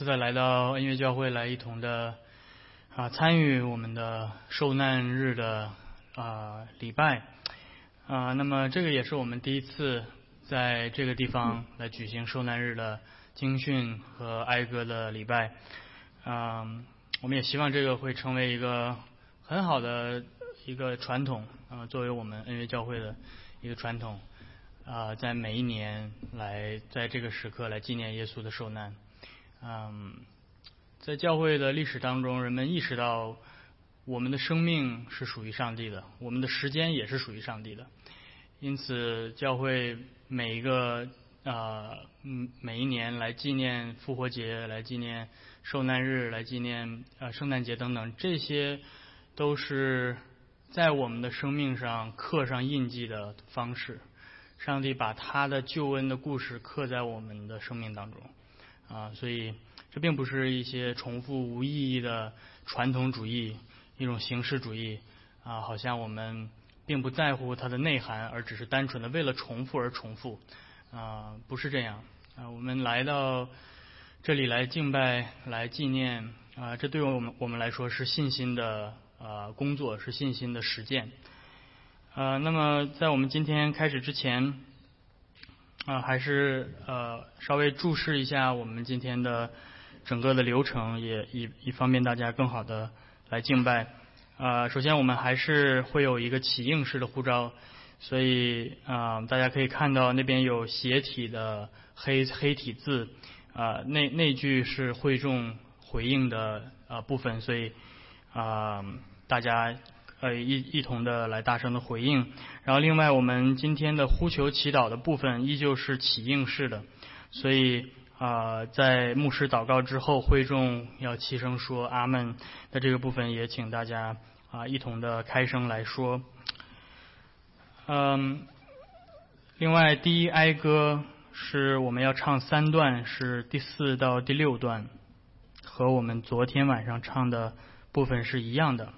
现在来到恩乐教会来一同的啊参与我们的受难日的啊礼拜。啊，那么这个也是我们第一次在这个地方来举行受难日的经训和哀歌的礼拜。啊，我们也希望这个会成为一个很好的一个传统啊，作为我们恩乐教会的一个传统啊，在每一年来在这个时刻来纪念耶稣的受难。嗯，在教会的历史当中，人们意识到我们的生命是属于上帝的，我们的时间也是属于上帝的。因此，教会每一个啊，每一年来纪念复活节，来纪念受难日，来纪念呃圣诞节等等，这些都是在我们的生命上刻上印记的方式。上帝把他的救恩的故事刻在我们的生命当中。啊，所以这并不是一些重复无意义的传统主义，一种形式主义啊，好像我们并不在乎它的内涵，而只是单纯的为了重复而重复啊，不是这样啊。我们来到这里来敬拜，来纪念啊，这对我们我们来说是信心的啊工作，是信心的实践啊。那么在我们今天开始之前。啊，还是呃稍微注视一下我们今天的整个的流程，也以以方便大家更好的来敬拜。啊，首先我们还是会有一个起应式的呼召，所以啊大家可以看到那边有斜体的黑黑体字，啊那那句是会众回应的啊部分，所以啊大家。呃，一一同的来大声的回应，然后另外我们今天的呼求祈祷的部分依旧是起应式的，所以啊，在牧师祷告之后，会众要齐声说阿门的这个部分，也请大家啊一同的开声来说。嗯，另外第一哀歌是我们要唱三段，是第四到第六段，和我们昨天晚上唱的部分是一样的。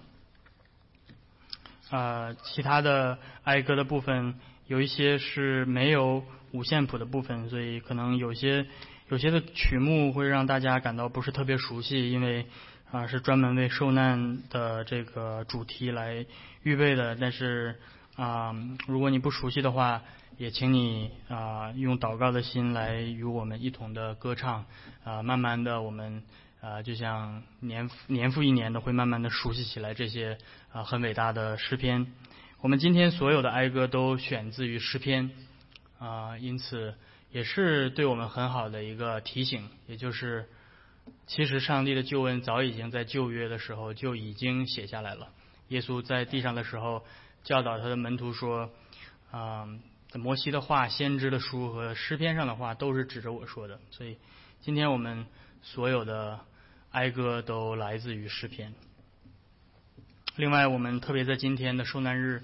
啊，其他的哀歌的部分有一些是没有五线谱的部分，所以可能有些有些的曲目会让大家感到不是特别熟悉，因为啊是专门为受难的这个主题来预备的。但是啊，如果你不熟悉的话，也请你啊用祷告的心来与我们一同的歌唱啊，慢慢的我们。啊，就像年年复一年的会慢慢的熟悉起来这些啊很伟大的诗篇。我们今天所有的哀歌都选自于诗篇啊，因此也是对我们很好的一个提醒。也就是，其实上帝的救恩早已经在旧约的时候就已经写下来了。耶稣在地上的时候教导他的门徒说啊，摩西的话、先知的书和诗篇上的话都是指着我说的。所以今天我们所有的。哀歌都来自于诗篇。另外，我们特别在今天的受难日，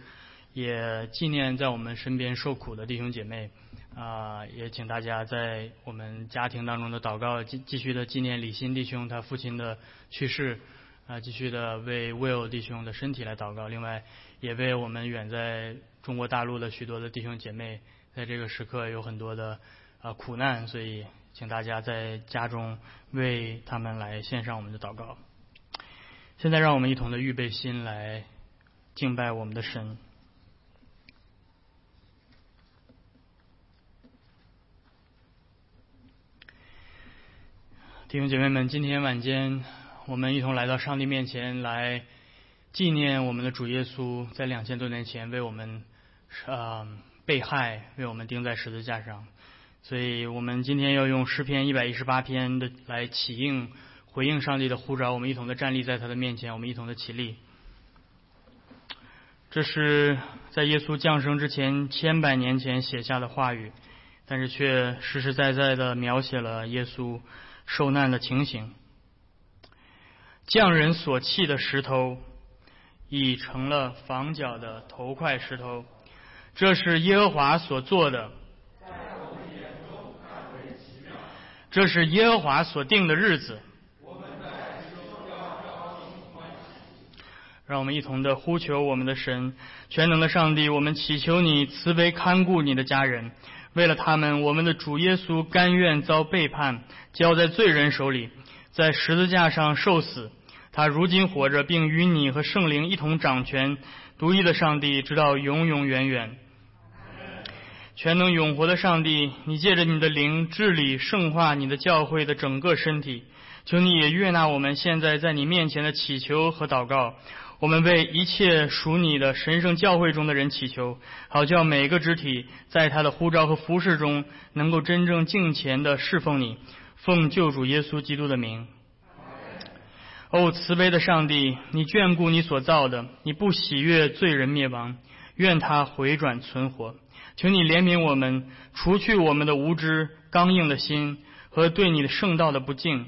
也纪念在我们身边受苦的弟兄姐妹。啊，也请大家在我们家庭当中的祷告，继继续的纪念李新弟兄他父亲的去世。啊，继续的为 Will 弟兄的身体来祷告。另外，也为我们远在中国大陆的许多的弟兄姐妹，在这个时刻有很多的啊苦难，所以。请大家在家中为他们来献上我们的祷告。现在，让我们一同的预备心来敬拜我们的神。弟兄姐妹们，今天晚间我们一同来到上帝面前来纪念我们的主耶稣在两千多年前为我们啊被害，为我们钉在十字架上。所以我们今天要用诗篇一百一十八篇的来起应回应上帝的呼召，我们一同的站立在他的面前，我们一同的起立。这是在耶稣降生之前千百年前写下的话语，但是却实实在在的描写了耶稣受难的情形。匠人所砌的石头已成了房角的头块石头，这是耶和华所做的。这是耶和华所定的日子。让我们一同的呼求我们的神，全能的上帝，我们祈求你慈悲看顾你的家人。为了他们，我们的主耶稣甘愿遭背叛，交在罪人手里。在十字架上受死。他如今活着，并与你和圣灵一同掌权，独一的上帝，直到永永远远。全能永活的上帝，你借着你的灵治理圣化你的教会的整个身体，求你也悦纳我们现在在你面前的祈求和祷告。我们为一切属你的神圣教会中的人祈求，好叫每个肢体在他的呼召和服饰中，能够真正敬虔的侍奉你，奉救主耶稣基督的名。哦，慈悲的上帝，你眷顾你所造的，你不喜悦罪人灭亡，愿他回转存活。求你怜悯我们，除去我们的无知、刚硬的心和对你的圣道的不敬。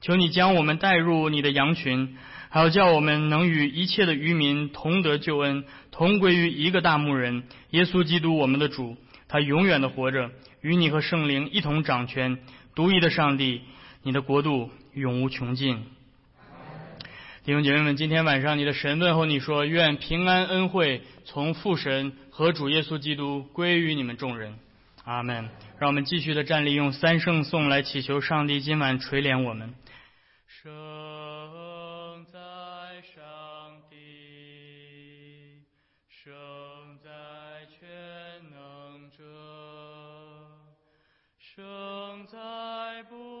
求你将我们带入你的羊群，还要叫我们能与一切的渔民同得救恩，同归于一个大牧人耶稣基督我们的主。他永远的活着，与你和圣灵一同掌权。独一的上帝，你的国度永无穷尽。弟兄姐妹们，今天晚上你的神问候你说：“愿平安恩惠从父神和主耶稣基督归于你们众人。”阿门。让我们继续的站立，用三圣颂来祈求上帝今晚垂怜我们。生在上帝，生在全能者，生在不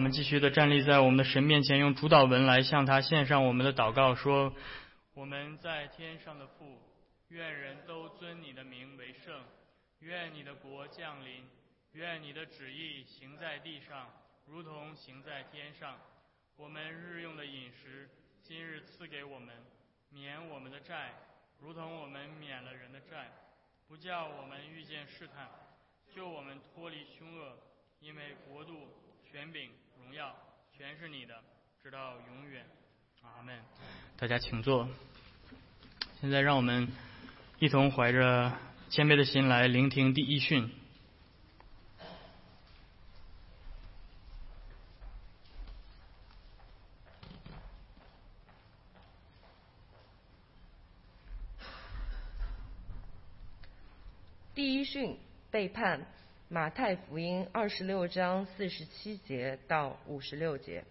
我们继续的站立在我们的神面前，用主祷文来向他献上我们的祷告，说：我们在天上的父，愿人都尊你的名为圣，愿你的国降临，愿你的旨意行在地上，如同行在天上。我们日用的饮食，今日赐给我们，免我们的债，如同我们免了人的债，不叫我们遇见试探，救我们脱离凶恶，因为国度、权柄、荣耀，全是你的，直到永远。阿门。大家请坐。现在让我们一同怀着谦卑的心来聆听第一训。第一训背叛，马太福音二十六章四十七节到五十六节。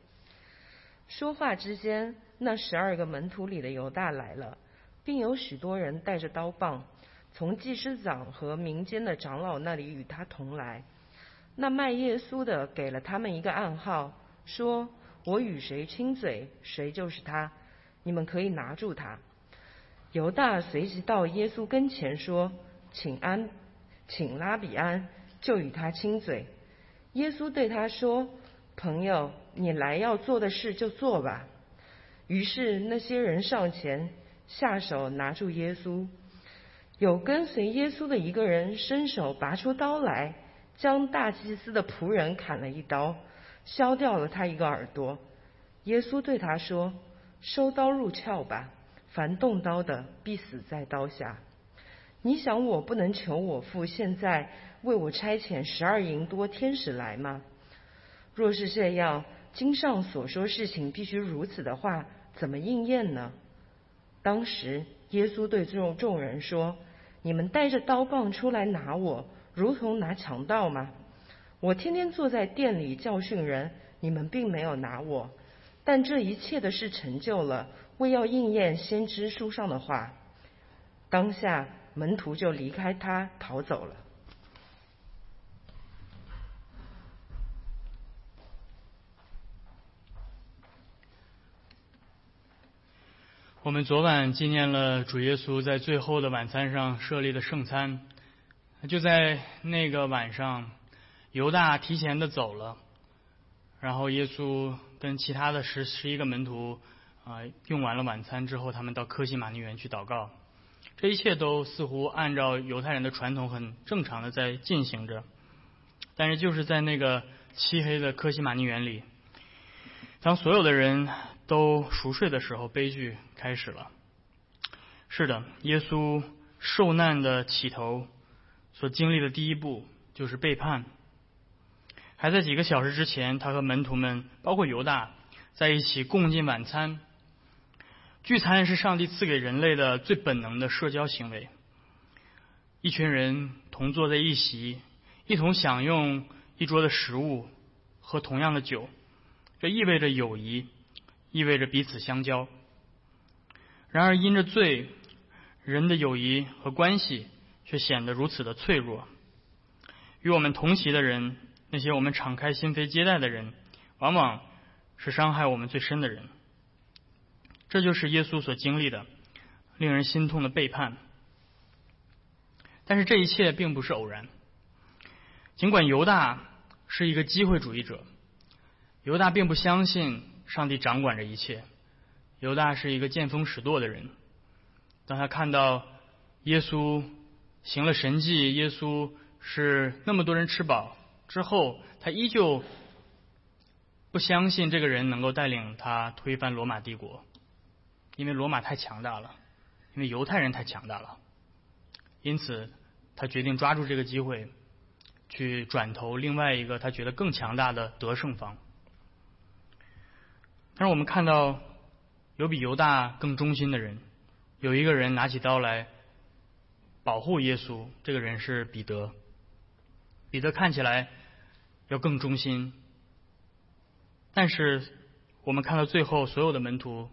说话之间，那十二个门徒里的犹大来了，并有许多人带着刀棒，从祭司长和民间的长老那里与他同来。那卖耶稣的给了他们一个暗号，说：“我与谁亲嘴，谁就是他。你们可以拿住他。”犹大随即到耶稣跟前说：“请安，请拉比安。”就与他亲嘴。耶稣对他说：“朋友，你来要做的事就做吧。”于是那些人上前下手拿住耶稣。有跟随耶稣的一个人伸手拔出刀来，将大祭司的仆人砍了一刀，削掉了他一个耳朵。耶稣对他说：“收刀入鞘吧，凡动刀的必死在刀下。你想我不能求我父现在为我差遣十二营多天使来吗？若是这样，经上所说事情必须如此的话，怎么应验呢？”当时耶稣对众众人说：“你们带着刀棒出来拿我，如同拿强盗吗？我天天坐在店里教训人，你们并没有拿我。但这一切的事成就了，为要应验先知书上的话。当下门徒就离开他逃走了。我们昨晚纪念了主耶稣在最后的晚餐上设立的圣餐。就在那个晚上，犹大提前的走了，然后耶稣跟其他的十十一个门徒啊、用完了晚餐之后，他们到科西玛尼园去祷告。这一切都似乎按照犹太人的传统很正常的在进行着。但是就是在那个漆黑的科西玛尼园里，当所有的人都熟睡的时候，悲剧开始了。是的，耶稣受难的起头所经历的第一步就是背叛。还在几个小时之前，他和门徒们，包括犹大，在一起共进晚餐。聚餐是上帝赐给人类的最本能的社交行为。一群人同坐在一席，一同享用一桌的食物，喝同样的酒，这意味着友谊，意味着彼此相交。然而，因着罪，人的友谊和关系却显得如此的脆弱。与我们同席的人。那些我们敞开心扉接待的人，往往是伤害我们最深的人。这就是耶稣所经历的令人心痛的背叛。但是这一切并不是偶然。尽管犹大是一个机会主义者，犹大并不相信上帝掌管着一切。犹大是一个见风使舵的人。当他看到耶稣行了神迹，耶稣是那么多人吃饱。之后，他依旧不相信这个人能够带领他推翻罗马帝国，因为罗马太强大了，因为犹太人太强大了。因此，他决定抓住这个机会，去转投另外一个他觉得更强大的得胜方。但是，我们看到有比犹大更忠心的人，有一个人拿起刀来保护耶稣，这个人是彼得。彼得看起来。要更忠心，但是我们看到最后，所有的门徒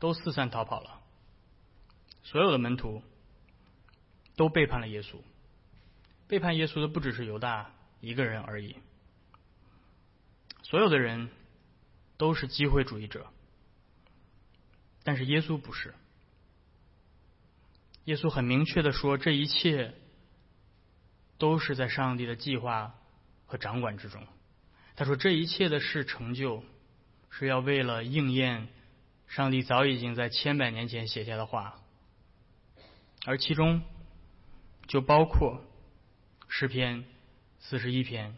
都四散逃跑了，所有的门徒都背叛了耶稣。背叛耶稣的不只是犹大一个人而已，所有的人都是机会主义者，但是耶稣不是。耶稣很明确的说，这一切都是在上帝的计划。和掌管之中，他说：“这一切的事成就，是要为了应验上帝早已经在千百年前写下的话，而其中就包括诗篇四十一篇，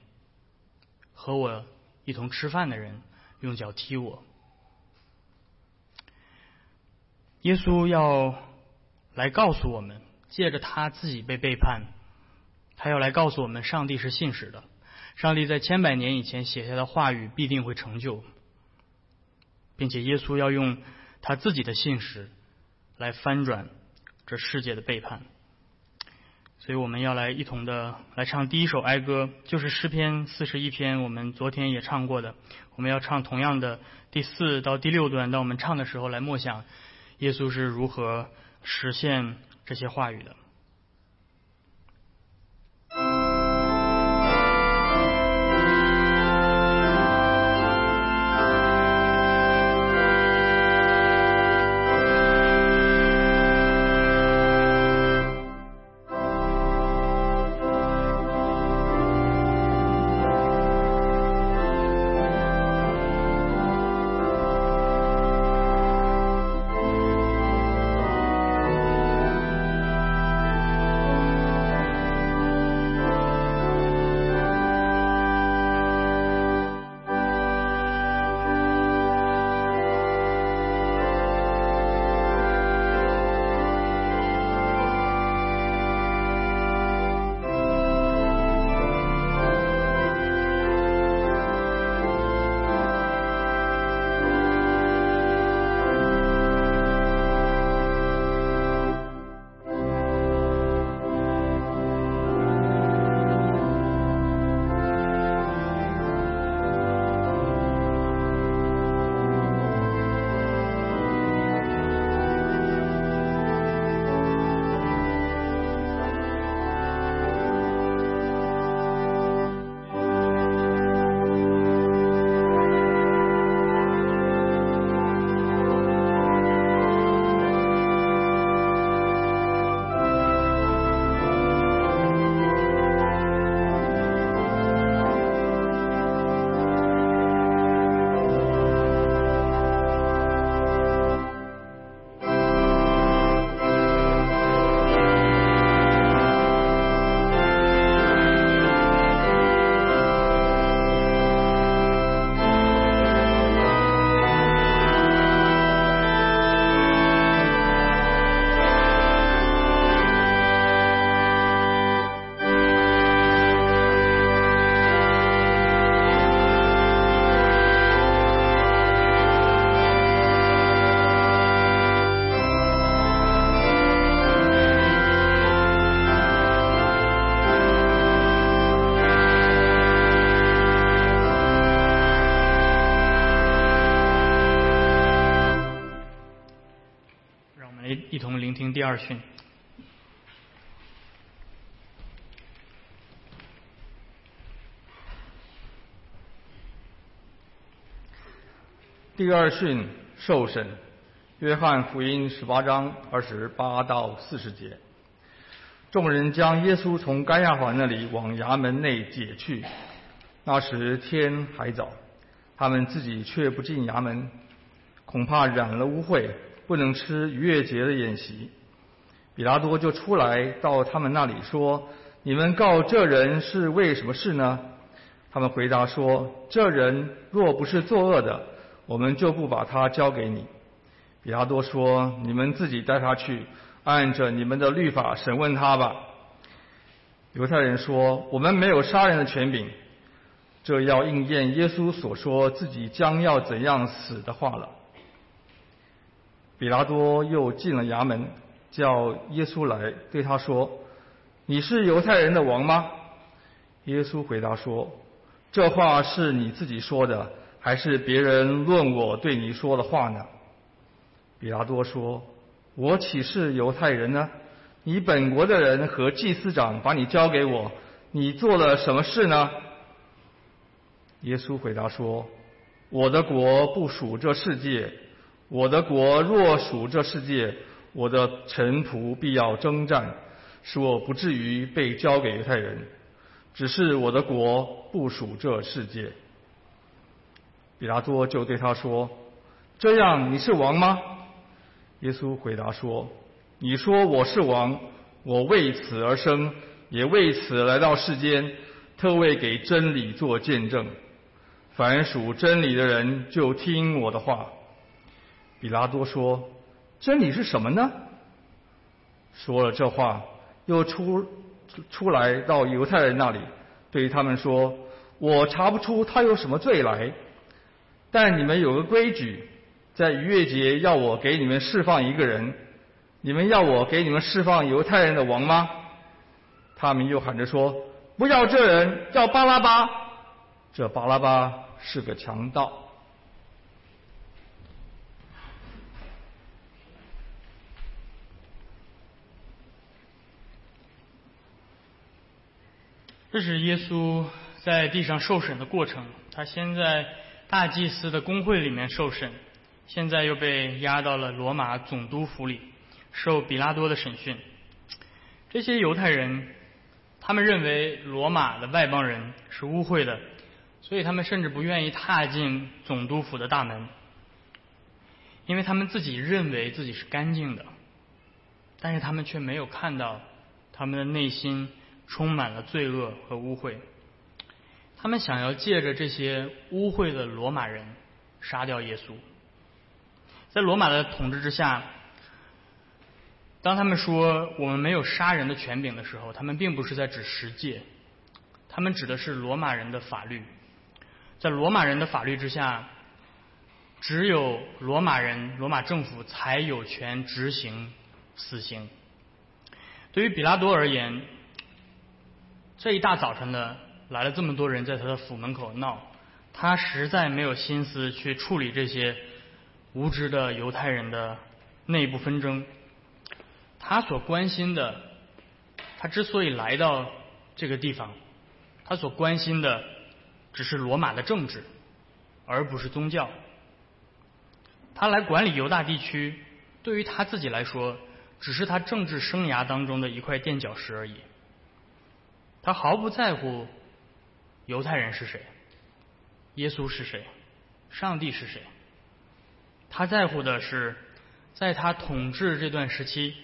和我一同吃饭的人用脚踢我。耶稣要来告诉我们，借着他自己被背叛，他要来告诉我们，上帝是信实的。”上帝在千百年以前写下的话语必定会成就，并且耶稣要用他自己的信实来翻转这世界的背叛。所以我们要来一同的来唱第一首哀歌，就是诗篇四十一篇，我们昨天也唱过的。我们要唱同样的第四到第六段，当我们唱的时候来默想耶稣是如何实现这些话语的。第二训。第二训受审，约翰福音十八章二十八到四十节。众人将耶稣从甘亚法那里往衙门内解去。那时天还早，他们自己却不进衙门，恐怕染了污秽，不能吃逾越节的宴席。比拉多就出来到他们那里说：“你们告这人是为什么事呢？”他们回答说：“这人若不是作恶的。”我们就不把他交给你。比拉多说：“你们自己带他去，按着你们的律法审问他吧。”犹太人说：“我们没有杀人的权柄。”这要应验耶稣所说自己将要怎样死的话了。比拉多又进了衙门，叫耶稣来，对他说：“你是犹太人的王吗？”耶稣回答说：“这话是你自己说的。”还是别人论我对你说的话呢？比拉多说：“我岂是犹太人呢？你本国的人和祭司长把你交给我，你做了什么事呢？”耶稣回答说：“我的国不属这世界。我的国若属这世界，我的臣仆必要征战，使我不至于被交给犹太人。只是我的国不属这世界。”比拉多就对他说：“这样你是王吗？”耶稣回答说：“你说我是王，我为此而生，也为此来到世间，特为给真理做见证。凡属真理的人就听我的话。”比拉多说：“真理是什么呢？”说了这话，又出出来到犹太人那里，对他们说：“我查不出他有什么罪来。”但你们有个规矩，在逾越节要我给你们释放一个人，你们要我给你们释放犹太人的王吗？他们又喊着说：“不要这人，叫巴拉巴。”这巴拉巴是个强盗。这是耶稣在地上受审的过程。他先在。大祭司的公会里面受审，现在又被押到了罗马总督府里，受比拉多的审讯。这些犹太人，他们认为罗马的外邦人是污秽的，所以他们甚至不愿意踏进总督府的大门，因为他们自己认为自己是干净的，但是他们却没有看到他们的内心充满了罪恶和污秽。他们想要借着这些污秽的罗马人杀掉耶稣。在罗马的统治之下，当他们说我们没有杀人的权柄的时候，他们并不是在指十诫，他们指的是罗马人的法律。在罗马人的法律之下，只有罗马人、罗马政府才有权执行死刑。对于比拉多而言，这一大早晨的。来了这么多人在他的府门口闹，他实在没有心思去处理这些无知的犹太人的内部纷争。他所关心的，他之所以来到这个地方，他所关心的只是罗马的政治，而不是宗教。他来管理犹大地区，对于他自己来说，只是他政治生涯当中的一块垫脚石而已。他毫不在乎。犹太人是谁？耶稣是谁？上帝是谁？他在乎的是，在他统治这段时期，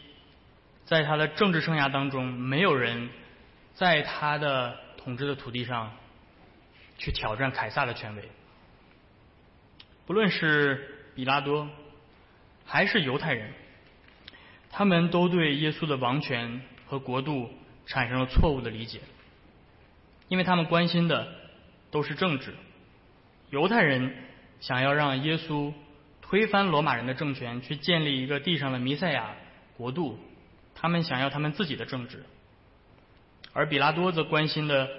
在他的政治生涯当中，没有人在他的统治的土地上去挑战凯撒的权威。不论是比拉多还是犹太人，他们都对耶稣的王权和国度产生了错误的理解。因为他们关心的都是政治，犹太人想要让耶稣推翻罗马人的政权，去建立一个地上的弥赛亚国度，他们想要他们自己的政治；而比拉多则关心的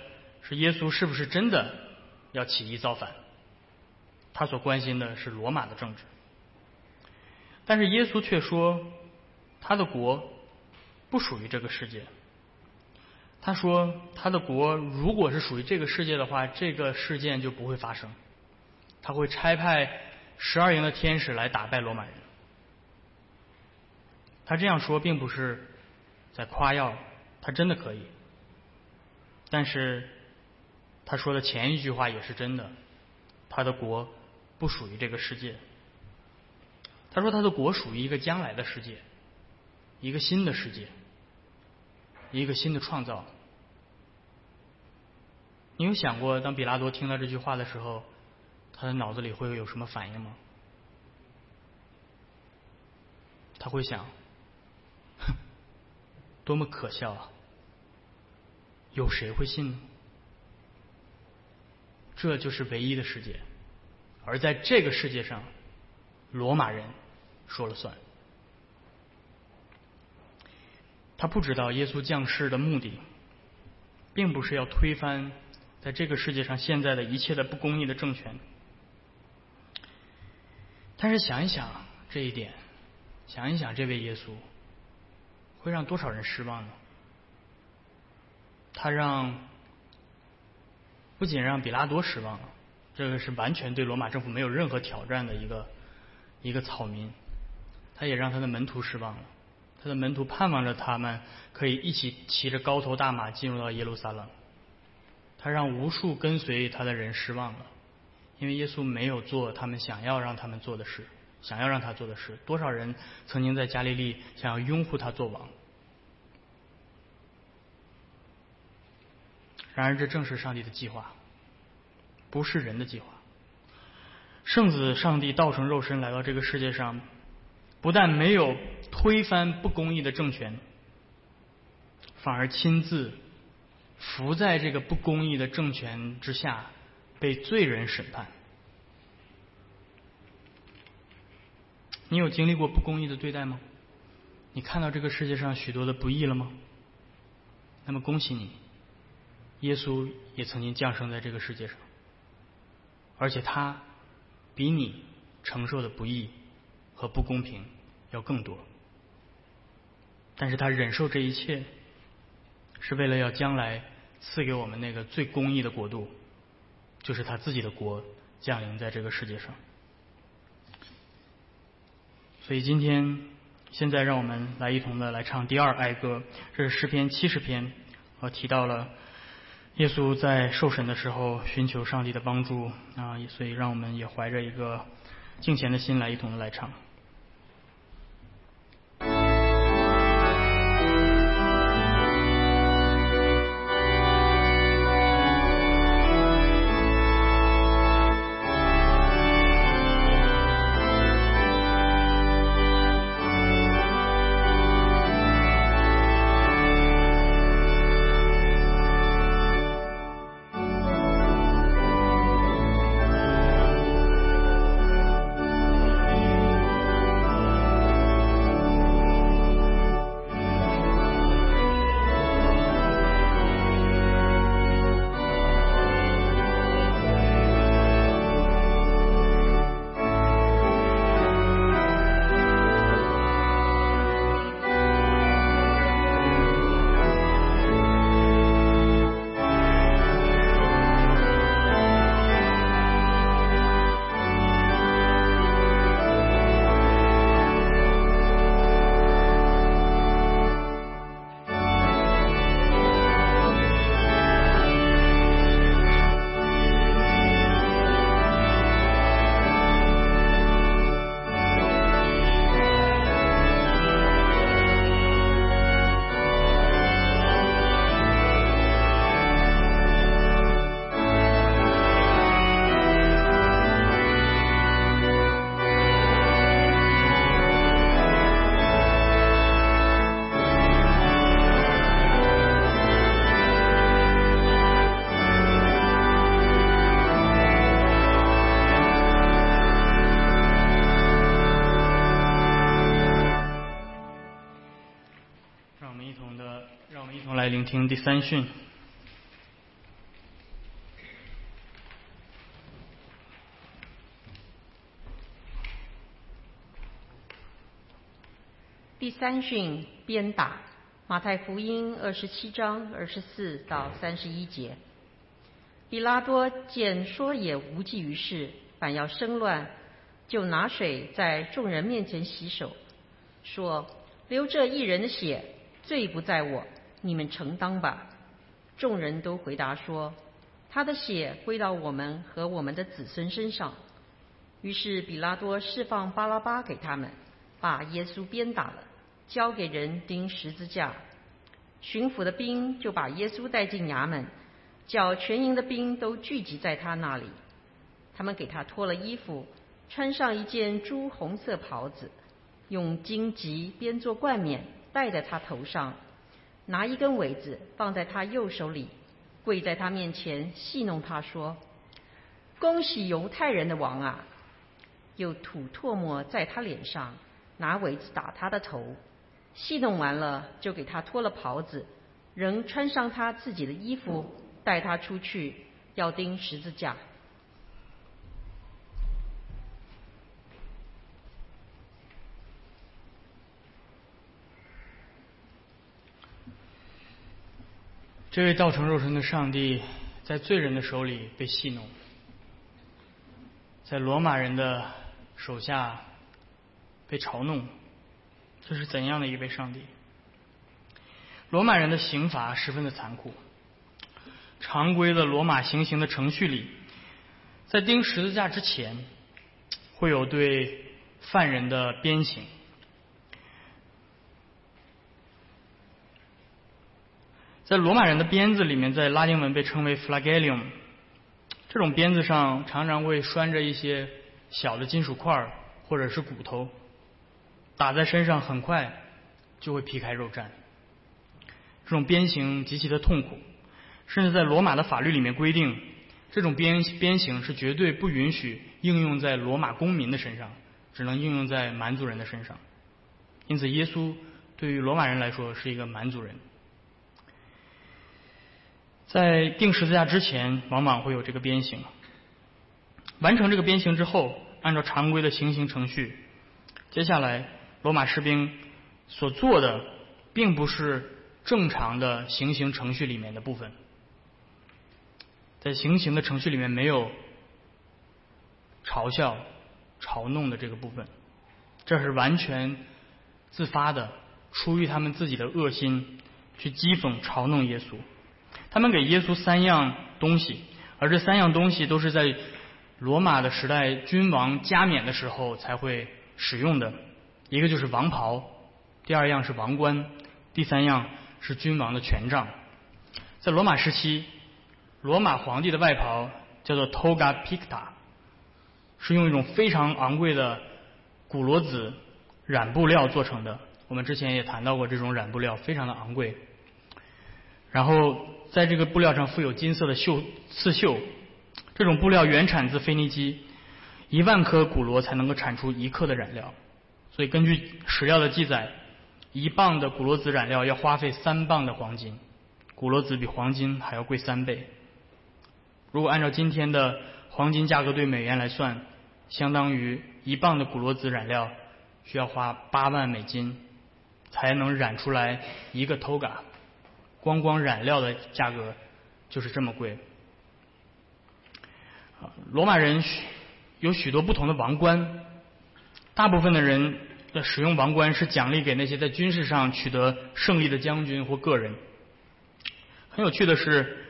是耶稣是不是真的要起义造反，他所关心的是罗马的政治。但是耶稣却说：“他的国不属于这个世界。他说，他的国如果是属于这个世界的话，这个事件就不会发生。他会差派十二营的天使来打败罗马人。他这样说并不是在夸耀，他真的可以。但是他说的前一句话也是真的，他的国不属于这个世界。他说他的国属于一个将来的世界，一个新的世界，一个新的创造。你有想过，当比拉多听到这句话的时候，他的脑子里会有什么反应吗？他会想。哼 多么可笑啊！有谁会信呢？这就是唯一的世界，而在这个世界上，罗马人说了算。他不知道耶稣降世的目的，并不是要推翻在这个世界上现在的一切的不公义的政权。但是想一想这一点，想一想这位耶稣。会让多少人失望呢？他让不仅让比拉多失望了，这个是完全对罗马政府没有任何挑战的一个一个草民，他也让他的门徒失望了。他的门徒盼望着他们可以一起骑着高头大马进入到耶路撒冷，他让无数跟随他的人失望了，因为耶稣没有做他们想要让他们做的事。想要让他做的事，多少人曾经在加利利想要拥护他做王？然而，这正是上帝的计划，不是人的计划。圣子上帝道成肉身来到这个世界上，不但没有推翻不公义的政权，反而亲自伏在这个不公义的政权之下，被罪人审判。你有经历过不公义的对待吗？你看到这个世界上许多的不义了吗？那么恭喜你，耶稣也曾经降生在这个世界上，而且他比你承受的不义和不公平要更多。但是他忍受这一切，是为了要将来赐给我们那个最公义的国度，就是他自己的国降临在这个世界上。所以今天，现在让我们来一同的来唱第二哀歌，这是诗篇七十篇，我提到了耶稣在受审的时候寻求上帝的帮助啊，所以让我们也怀着一个敬虔的心来一同的来唱。听第三训。第三训鞭打，马太福音二十七章二十四到三十一节。比拉多见说也无济于事，反要生乱，就拿水在众人面前洗手，说：“流这一人的血，罪不在我，你们承当吧。”众人都回答说：“他的血归到我们和我们的子孙身上。”于是比拉多释放巴拉巴给他们，把耶稣鞭打了。交给人钉十字架，巡抚的兵就把耶稣带进衙门，叫全营的兵都聚集在他那里。他们给他脱了衣服，穿上一件朱红色袍子，用荆棘编做冠冕戴在他头上，拿一根苇子放在他右手里，跪在他面前戏弄他说：“恭喜犹太人的王啊！”又吐唾沫在他脸上，拿苇子打他的头。戏弄完了，就给他脱了袍子，仍穿上他自己的衣服，带他出去，要钉十字架。这位道成肉身的上帝，在罪人的手里被戏弄，在罗马人的手下被嘲弄。这是怎样的一位上帝？罗马人的刑罚十分的残酷。常规的罗马行刑的程序里，在钉十字架之前，会有对犯人的鞭刑。在罗马人的鞭子里面，在拉丁文被称为 flagellum。这种鞭子上常常会拴着一些小的金属块或者是骨头。打在身上很快就会皮开肉绽，这种鞭刑极其的痛苦，甚至在罗马的法律里面规定，这种鞭鞭刑是绝对不允许应用在罗马公民的身上，只能应用在蛮族人的身上。因此，耶稣对于罗马人来说是一个蛮族人。在钉十字架之前，往往会有这个鞭刑。完成这个鞭刑之后，按照常规的行刑程序，接下来。罗马士兵所做的，并不是正常的行刑程序里面的部分，在行刑的程序里面没有嘲笑、嘲弄的这个部分，这是完全自发的，出于他们自己的恶心去讥讽、嘲弄耶稣。他们给耶稣三样东西，而这三样东西都是在罗马的时代君王加冕的时候才会使用的。一个就是王袍，第二样是王冠，第三样是君王的权杖。在罗马时期，罗马皇帝的外袍叫做 toga picta，是用一种非常昂贵的古罗子染布料做成的。我们之前也谈到过，这种染布料非常的昂贵。然后在这个布料上附有金色的绣刺绣，这种布料原产自腓尼基，一万颗古罗才能够产出一克的染料。所以，根据史料的记载，一磅的古罗子染料要花费三磅的黄金，古罗子比黄金还要贵三倍。如果按照今天的黄金价格对美元来算，相当于一磅的古罗子染料需要花八万美金才能染出来一个 toga，光光染料的价格就是这么贵。罗马人有许多不同的王冠，大部分的人。的使用王冠是奖励给那些在军事上取得胜利的将军或个人。很有趣的是，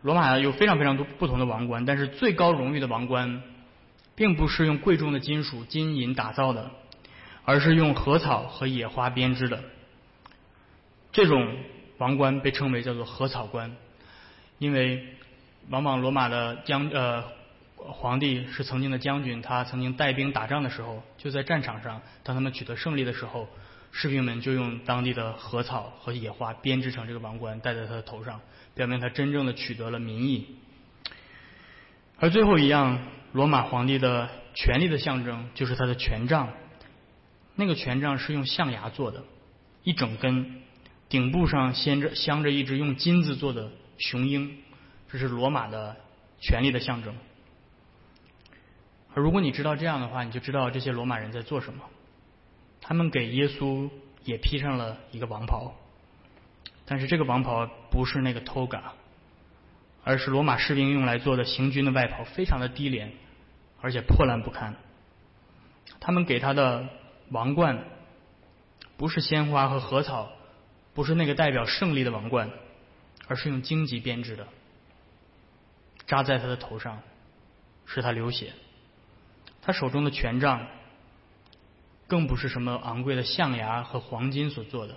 罗马有非常非常多不同的王冠，但是最高荣誉的王冠，并不是用贵重的金属金银打造的，而是用禾草和野花编织的。这种王冠被称为叫做禾草冠，因为往往罗马的将呃。皇帝是曾经的将军，他曾经带兵打仗的时候，就在战场上，当他们取得胜利的时候，士兵们就用当地的禾草和野花编织成这个王冠，戴在他的头上，表明他真正的取得了民意。而最后一样，罗马皇帝的权力的象征就是他的权杖，那个权杖是用象牙做的，一整根，顶部上镶着镶着一只用金子做的雄鹰，这是罗马的权力的象征。而如果你知道这样的话，你就知道这些罗马人在做什么。他们给耶稣也披上了一个王袍，但是这个王袍不是那个 toga，而是罗马士兵用来做的行军的外袍，非常的低廉，而且破烂不堪。他们给他的王冠不是鲜花和禾草，不是那个代表胜利的王冠，而是用荆棘编织的，扎在他的头上，使他流血。他手中的权杖更不是什么昂贵的象牙和黄金所做的，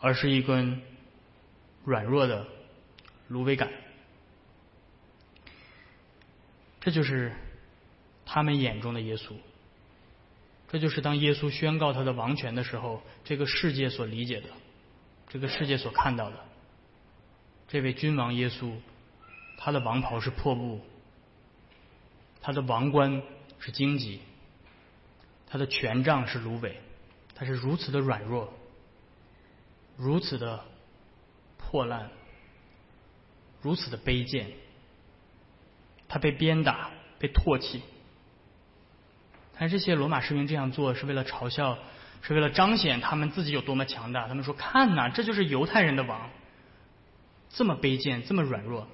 而是一根软弱的芦苇杆。这就是他们眼中的耶稣。这就是当耶稣宣告他的王权的时候，这个世界所理解的，这个世界所看到的。这位君王耶稣，他的王袍是破布，他的王冠是荆棘，他的权杖是芦苇，他是如此的软弱，如此的破烂，如此的卑贱，他被鞭打，被唾弃。但这些罗马士兵这样做是为了嘲笑，是为了彰显他们自己有多么强大。他们说：“看呐，这就是犹太人的王，这么卑贱，这么软弱，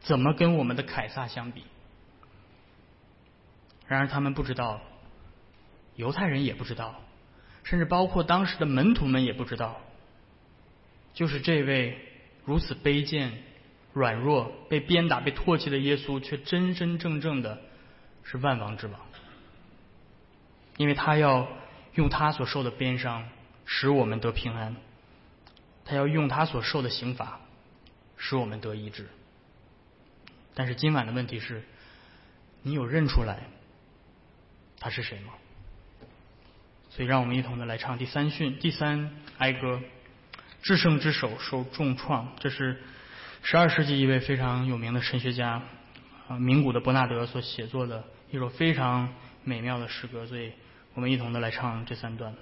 怎么跟我们的凯撒相比？”然而他们不知道，犹太人也不知道，甚至包括当时的门徒们也不知道，就是这位如此卑贱、软弱、被鞭打、被唾弃的耶稣，却真真正正的。是万王之王，因为他要用他所受的鞭伤使我们得平安，他要用他所受的刑罚使我们得医治。但是今晚的问题是，你有认出来他是谁吗？所以让我们一同的来唱第三训第三哀歌，至圣之手受重创。这是十二世纪一位非常有名的神学家啊，名古的伯纳德所写作的。一首非常美妙的诗歌，所以我们一同的来唱这三段。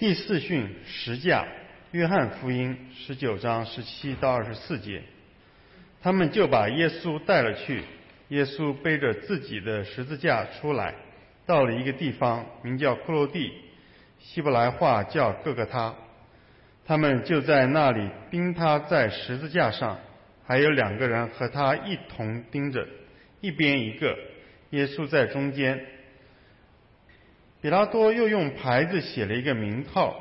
第四训十架，约翰福音十九章十七到二十四节，他们就把耶稣带了去。耶稣背着自己的十字架出来，到了一个地方，名叫骷髅地，希伯来话叫各个他。他们就在那里钉他在十字架上，还有两个人和他一同钉着，一边一个，耶稣在中间。比拉多又用牌子写了一个名号，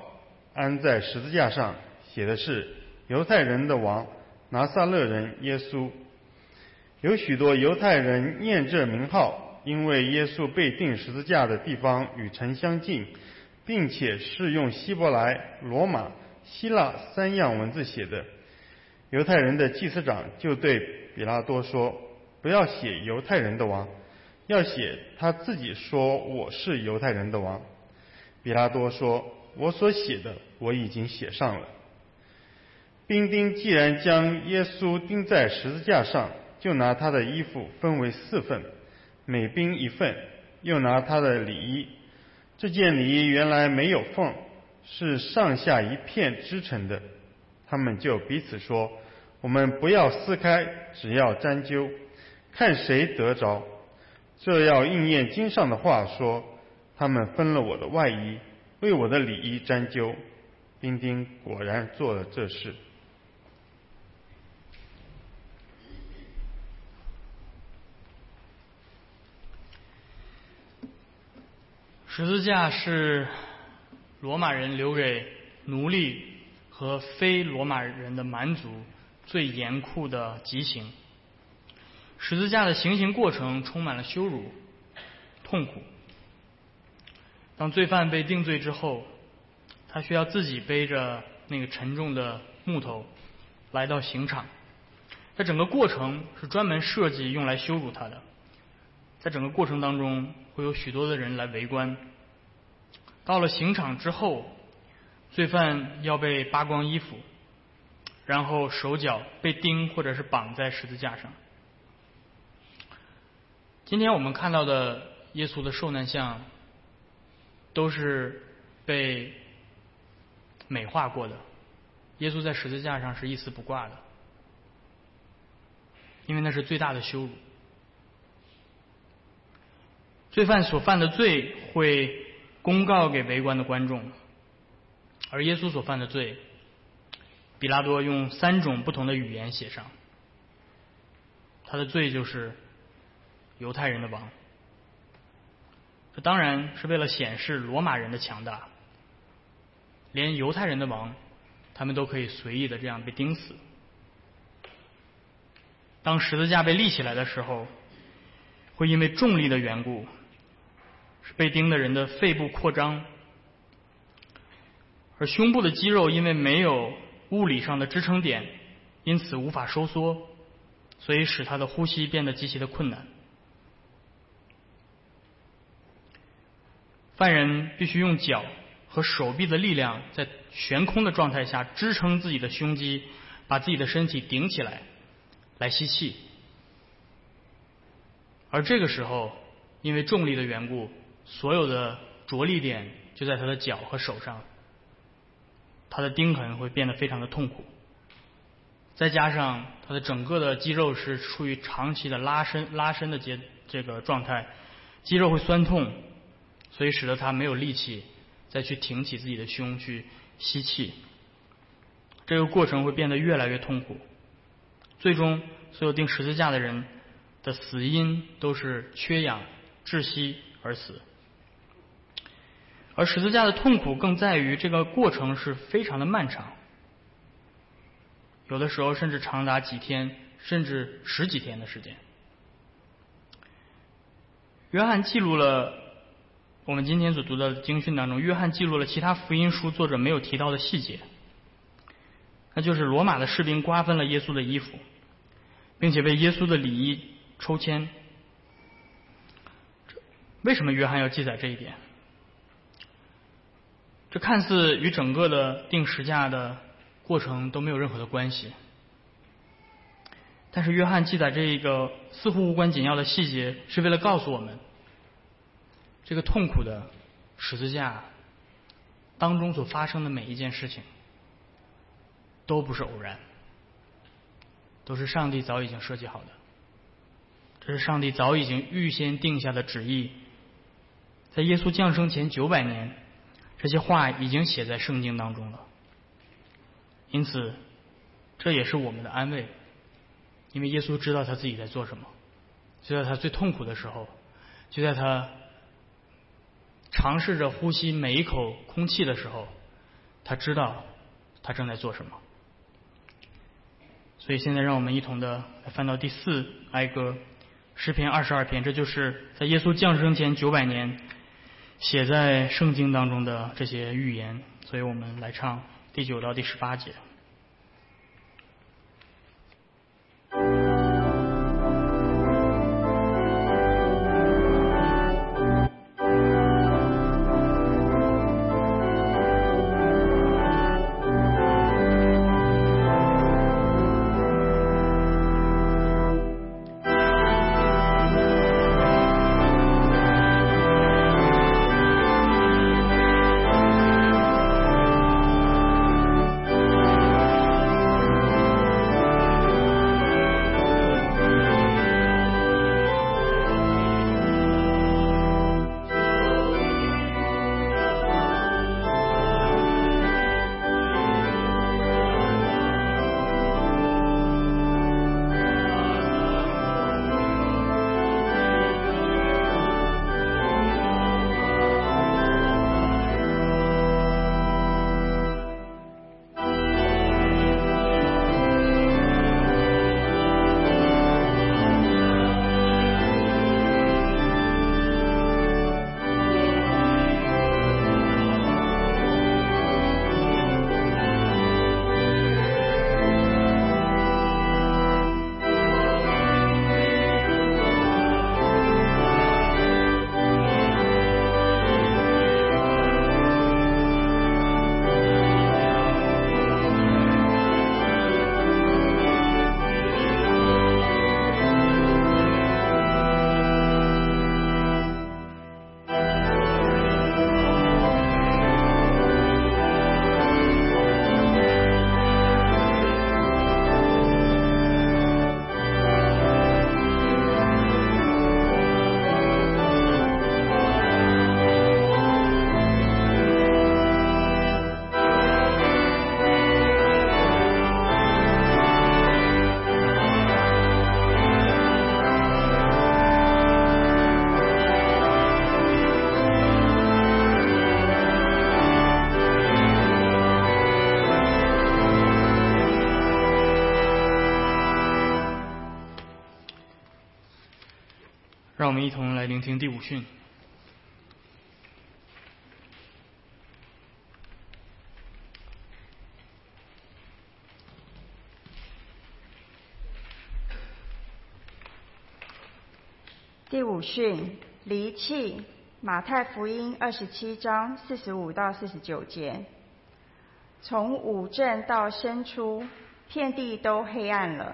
安在十字架上，写的是“犹太人的王，拿撒勒人耶稣”。有许多犹太人念这名号，因为耶稣被钉十字架的地方与城相近，并且是用希伯来、罗马、希腊三样文字写的。犹太人的祭司长就对比拉多说：“不要写犹太人的王。”要写他自己说我是犹太人的王。比拉多说：“我所写的我已经写上了。”兵丁既然将耶稣钉在十字架上，就拿他的衣服分为四份，每兵一份；又拿他的里衣。这件里衣原来没有缝，是上下一片织成的。他们就彼此说：“我们不要撕开，只要粘揪，看谁得着。”这要应验经上的话说，他们分了我的外衣，为我的里衣沾灸。丁丁果然做了这事。十字架是罗马人留给奴隶和非罗马人的蛮族最严酷的极刑。十字架的行刑过程充满了羞辱、痛苦。当罪犯被定罪之后，他需要自己背着那个沉重的木头来到刑场。在整个过程是专门设计用来羞辱他的。在整个过程当中，会有许多的人来围观。到了刑场之后，罪犯要被扒光衣服，然后手脚被钉或者是绑在十字架上。今天我们看到的耶稣的受难像，都是被美化过的。耶稣在十字架上是一丝不挂的，因为那是最大的羞辱。罪犯所犯的罪会公告给围观的观众，而耶稣所犯的罪，比拉多用三种不同的语言写上，他的罪就是。犹太人的王，这当然是为了显示罗马人的强大。连犹太人的王，他们都可以随意的这样被钉死。当十字架被立起来的时候，会因为重力的缘故，是被钉的人的肺部扩张，而胸部的肌肉因为没有物理上的支撑点，因此无法收缩，所以使他的呼吸变得极其的困难。犯人必须用脚和手臂的力量，在悬空的状态下支撑自己的胸肌，把自己的身体顶起来，来吸气。而这个时候，因为重力的缘故，所有的着力点就在他的脚和手上，他的钉痕会变得非常的痛苦。再加上他的整个的肌肉是处于长期的拉伸、拉伸的结这个状态，肌肉会酸痛。所以使得他没有力气再去挺起自己的胸去吸气，这个过程会变得越来越痛苦，最终所有钉十字架的人的死因都是缺氧窒息而死，而十字架的痛苦更在于这个过程是非常的漫长，有的时候甚至长达几天甚至十几天的时间。约翰记录了。我们今天所读的经训当中，约翰记录了其他福音书作者没有提到的细节，那就是罗马的士兵瓜分了耶稣的衣服，并且为耶稣的礼衣抽签。为什么约翰要记载这一点？这看似与整个的定时价的过程都没有任何的关系。但是约翰记载这一个似乎无关紧要的细节，是为了告诉我们，这个痛苦的十字架当中所发生的每一件事情，都不是偶然，都是上帝早已经设计好的，这是上帝早已经预先定下的旨意。在耶稣降生前九百年，这些话已经写在圣经当中了。因此，这也是我们的安慰。因为耶稣知道他自己在做什么，就在他最痛苦的时候，就在他尝试着呼吸每一口空气的时候，他知道他正在做什么。所以现在让我们一同的来翻到第四哀歌诗篇二十二篇，这就是在耶稣降生前九百年写在圣经当中的这些预言。所以我们来唱第九到第十八节。让我们一同来聆听第五训。第五训离弃，马太福音二十七章四十五到四十九节。从五镇到深处，遍地都黑暗了。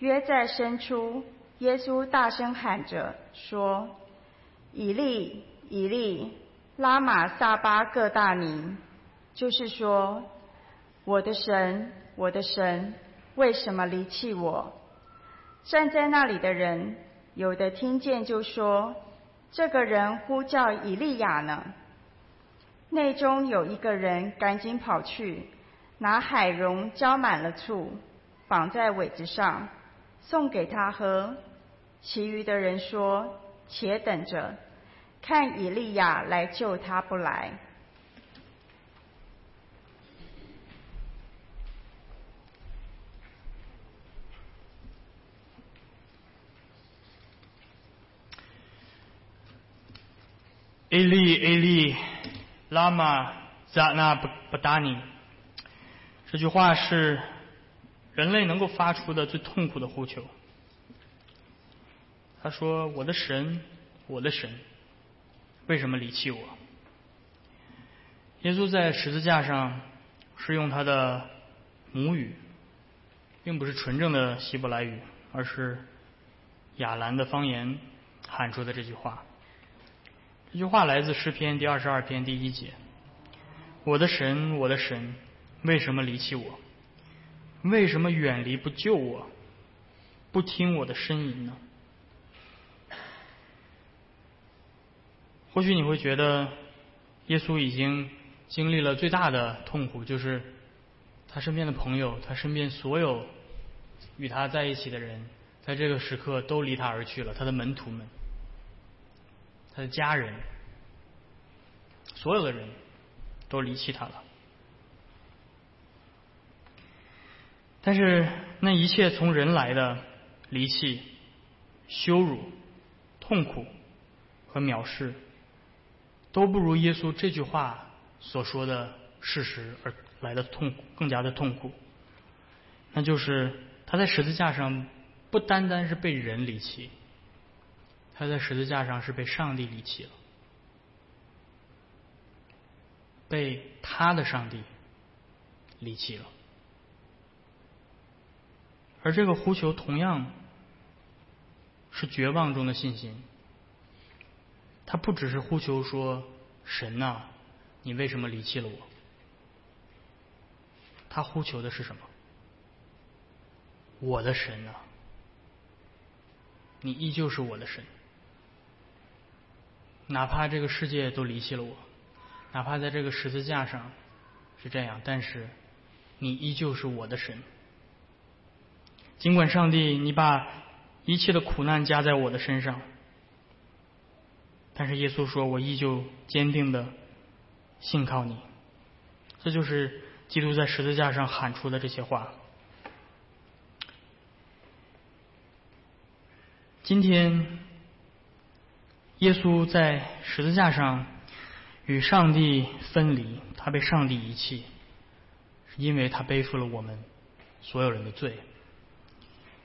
约在深处。耶稣大声喊着说：“以利，以利，拉玛撒巴各大尼。”就是说，我的神，我的神，为什么离弃我？站在那里的人，有的听见就说：“这个人呼叫以利亚呢。”内中有一个人赶紧跑去，拿海蓉浇满了醋，绑在苇子上，送给他喝。其余的人说：“且等着，看以利亚来救他不来。”埃利埃利，拉玛扎纳布布达尼。这句话是人类能够发出的最痛苦的呼求。他说：“我的神，我的神，为什么离弃我？”耶稣在十字架上是用他的母语，并不是纯正的希伯来语，而是亚兰的方言喊出的这句话。这句话来自诗篇第二十二篇第一节：“我的神，我的神，为什么离弃我？为什么远离不救我？不听我的呻吟呢？”或许你会觉得，耶稣已经经历了最大的痛苦，就是他身边的朋友，他身边所有与他在一起的人，在这个时刻都离他而去了。他的门徒们，他的家人，所有的人都离弃他了。但是那一切从人来的离弃、羞辱、痛苦和藐视。都不如耶稣这句话所说的事实而来的痛苦更加的痛苦。那就是他在十字架上不单单是被人离弃，他在十字架上是被上帝离弃了，被他的上帝离弃了。而这个呼求同样是绝望中的信心。他不只是呼求说：“神呐，你为什么离弃了我？”他呼求的是什么？我的神啊，你依旧是我的神，哪怕这个世界都离弃了我，哪怕在这个十字架上是这样，但是你依旧是我的神。尽管上帝，你把一切的苦难加在我的身上。但是耶稣说：“我依旧坚定的信靠你。”这就是基督在十字架上喊出的这些话。今天，耶稣在十字架上与上帝分离，他被上帝遗弃，是因为他背负了我们所有人的罪，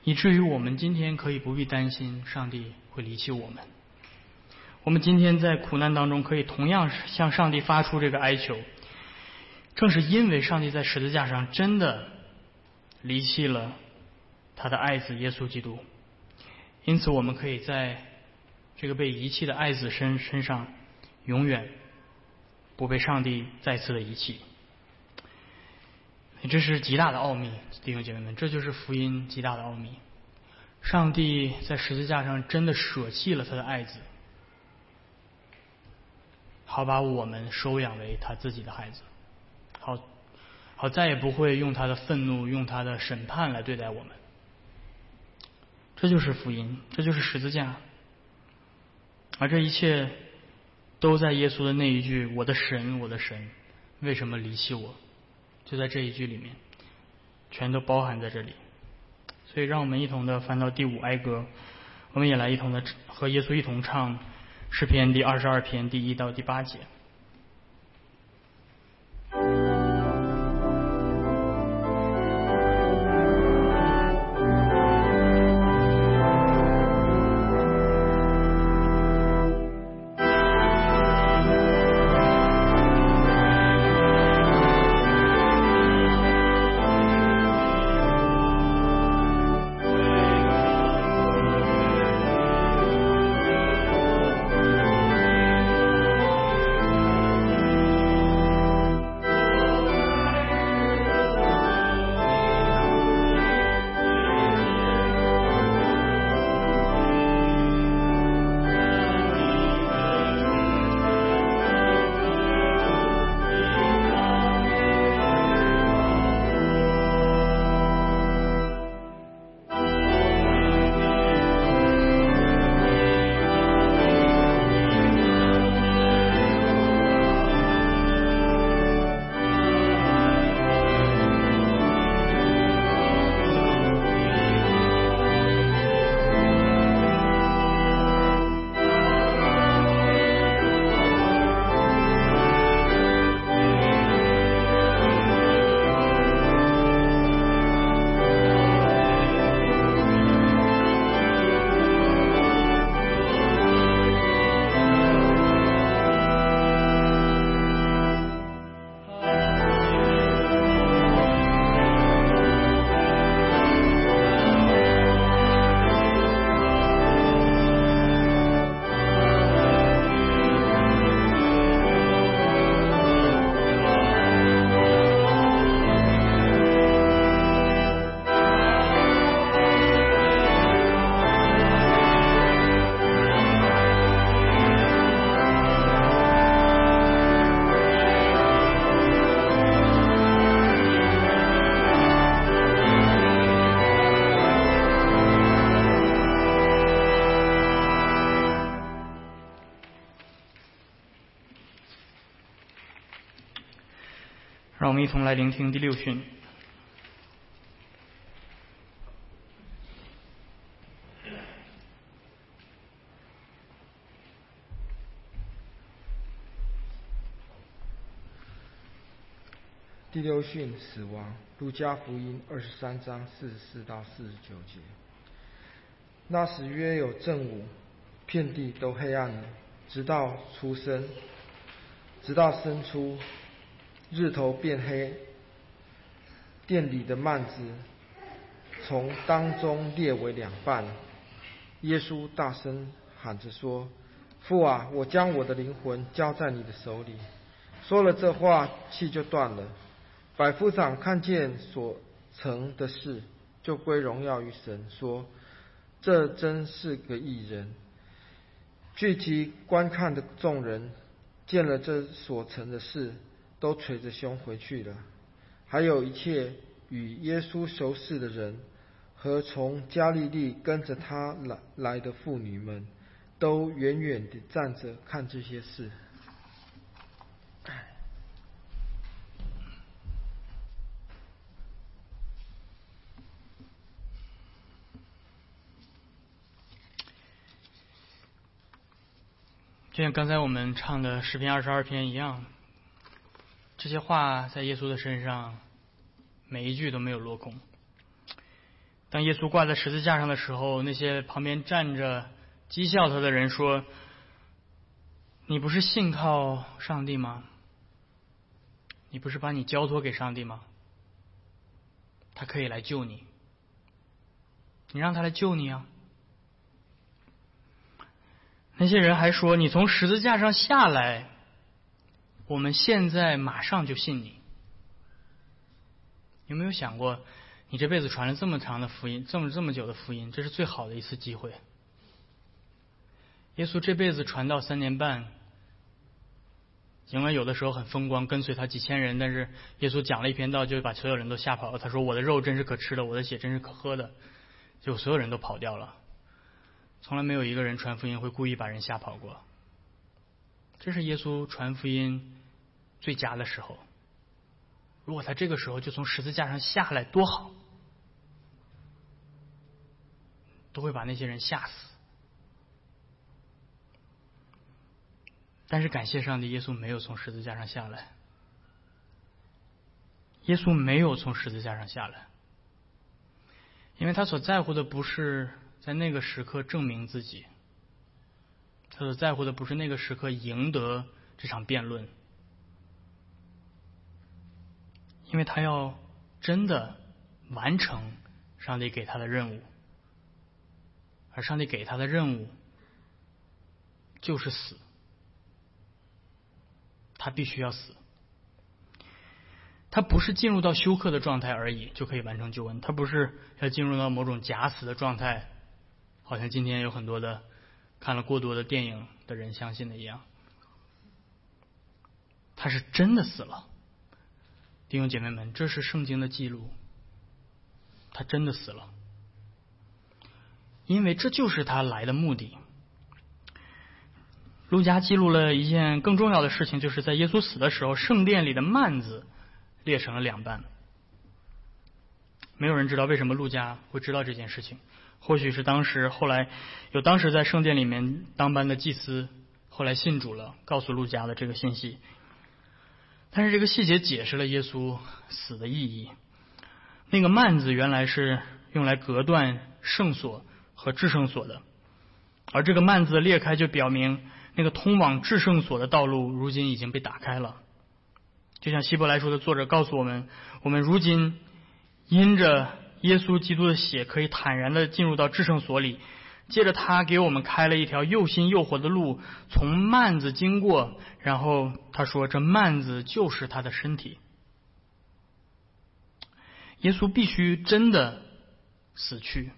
以至于我们今天可以不必担心上帝会离弃我们。我们今天在苦难当中，可以同样向上帝发出这个哀求。正是因为上帝在十字架上真的离弃了他的爱子耶稣基督，因此我们可以在这个被遗弃的爱子身身上永远不被上帝再次的遗弃。这是极大的奥秘，弟兄姐妹们，这就是福音极大的奥秘。上帝在十字架上真的舍弃了他的爱子。好把我们收养为他自己的孩子，好，好再也不会用他的愤怒、用他的审判来对待我们。这就是福音，这就是十字架，而这一切都在耶稣的那一句“我的神，我的神，为什么离弃我”，就在这一句里面，全都包含在这里。所以，让我们一同的翻到第五哀歌，我们也来一同的和耶稣一同唱。诗篇第二十二篇第一到第八节。我们一同来聆听第六训。第六训死亡，路加福音二十三章四十四到四十九节。那时约有正午，遍地都黑暗了，直到出生，直到生出，日头变黑，店里的幔子从当中裂为两半。耶稣大声喊着说：“父啊，我将我的灵魂交在你的手里。”说了这话，气就断了。百夫长看见所成的事，就归荣耀于神，说：“这真是个异人。”聚集观看的众人见了这所成的事，都捶着胸回去了。还有一切与耶稣熟识的人和从加利利跟着他来来的妇女们，都远远地站着看这些事。就像刚才我们唱的诗篇二十二篇一样，这些话在耶稣的身上每一句都没有落空。当耶稣挂在十字架上的时候，那些旁边站着讥笑他的人说：“你不是信靠上帝吗？你不是把你交托给上帝吗？他可以来救你，你让他来救你啊！”那些人还说：“你从十字架上下来，我们现在马上就信你。”有没有想过，你这辈子传了这么长的福音，这么这么久的福音，这是最好的一次机会。耶稣这辈子传道三年半，尽管有的时候很风光，跟随他几千人，但是耶稣讲了一篇道，就把所有人都吓跑了。他说：“我的肉真是可吃的，我的血真是可喝的。”就所有人都跑掉了。从来没有一个人传福音会故意把人吓跑过。这是耶稣传福音最佳的时候。如果他这个时候就从十字架上下来，多好！都会把那些人吓死。但是感谢上帝，耶稣没有从十字架上下来。耶稣没有从十字架上下来，因为他所在乎的不是。在那个时刻证明自己，他所在乎的不是那个时刻赢得这场辩论，因为他要真的完成上帝给他的任务，而上帝给他的任务就是死，他必须要死，他不是进入到休克的状态而已就可以完成救恩，他不是要进入到某种假死的状态。好像今天有很多的看了过多的电影的人相信的一样，他是真的死了，弟兄姐妹们，这是圣经的记录，他真的死了，因为这就是他来的目的。路加记录了一件更重要的事情，就是在耶稣死的时候，圣殿里的幔子裂成了两半。没有人知道为什么路加会知道这件事情。或许是当时后来有当时在圣殿里面当班的祭司，后来信主了，告诉路加的这个信息。但是这个细节解释了耶稣死的意义。那个幔子原来是用来隔断圣所和至圣所的，而这个幔子裂开就表明那个通往至圣所的道路如今已经被打开了。就像希伯来书的作者告诉我们，我们如今因着。耶稣基督的血可以坦然的进入到至圣所里，接着他给我们开了一条又新又活的路，从幔子经过，然后他说这幔子就是他的身体。耶稣必须真的死去，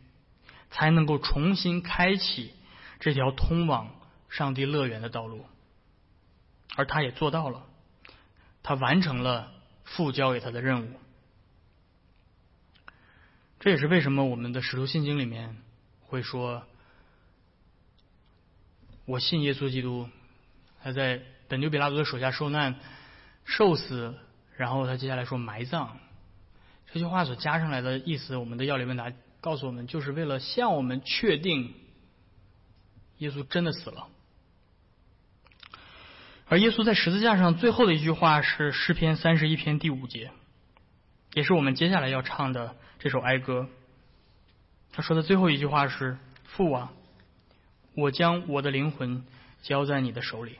才能够重新开启这条通往上帝乐园的道路，而他也做到了，他完成了父交给他的任务。这也是为什么我们的使徒信经里面会说：“我信耶稣基督，他在本丢比拉多的手下受难、受死，然后他接下来说埋葬。这句话所加上来的意思，我们的要理问答告诉我们，就是为了向我们确定耶稣真的死了。而耶稣在十字架上最后的一句话是诗篇三十一篇第五节，也是我们接下来要唱的这首哀歌。他说的最后一句话是：“父啊，我将我的灵魂交在你的手里。”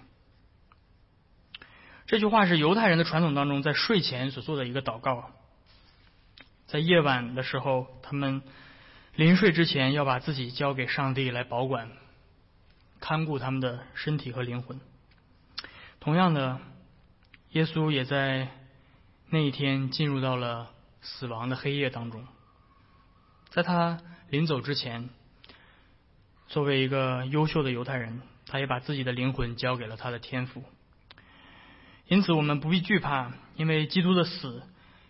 这句话是犹太人的传统当中在睡前所做的一个祷告。在夜晚的时候，他们临睡之前要把自己交给上帝来保管、看顾他们的身体和灵魂。同样的，耶稣也在那一天进入到了死亡的黑夜当中。在他临走之前，作为一个优秀的犹太人，他也把自己的灵魂交给了他的天父。因此，我们不必惧怕，因为基督的死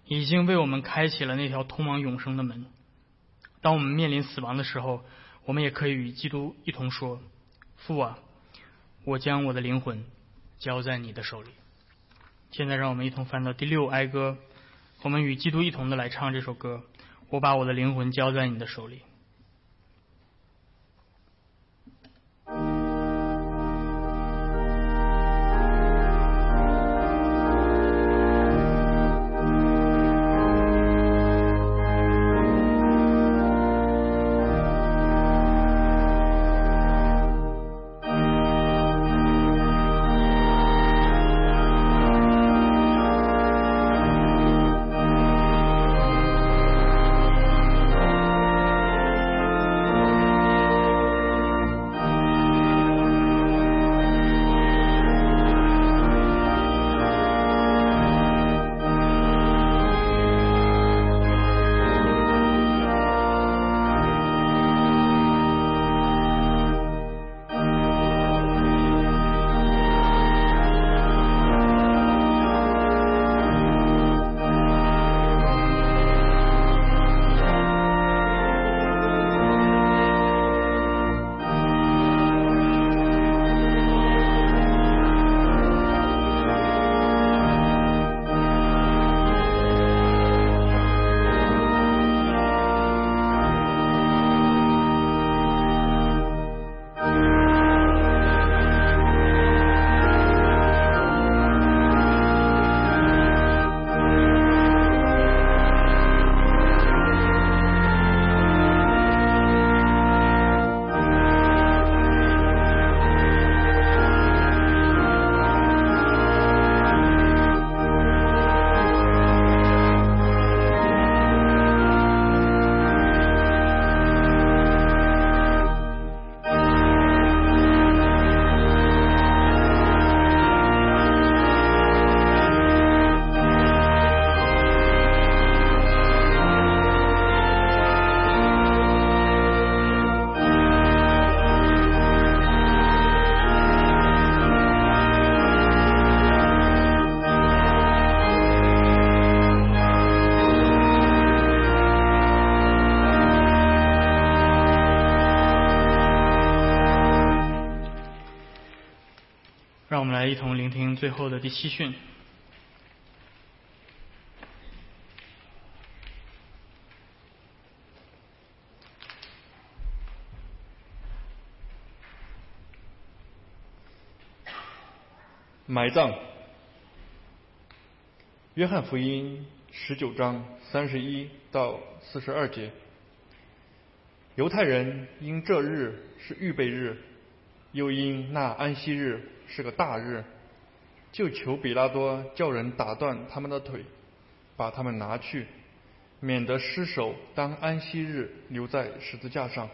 已经为我们开启了那条通往永生的门。当我们面临死亡的时候，我们也可以与基督一同说：“父啊，我将我的灵魂交在你的手里。”现在，让我们一同翻到第六哀歌，我们与基督一同的来唱这首歌：“我把我的灵魂交在你的手里。”最后的第七训。埋葬。约翰福音十九章三十一到四十二节，犹太人因这日是预备日，又因那安息日是个大日，就求比拉多叫人打断他们的腿，把他们拿去，免得尸首当安息日留在十字架上。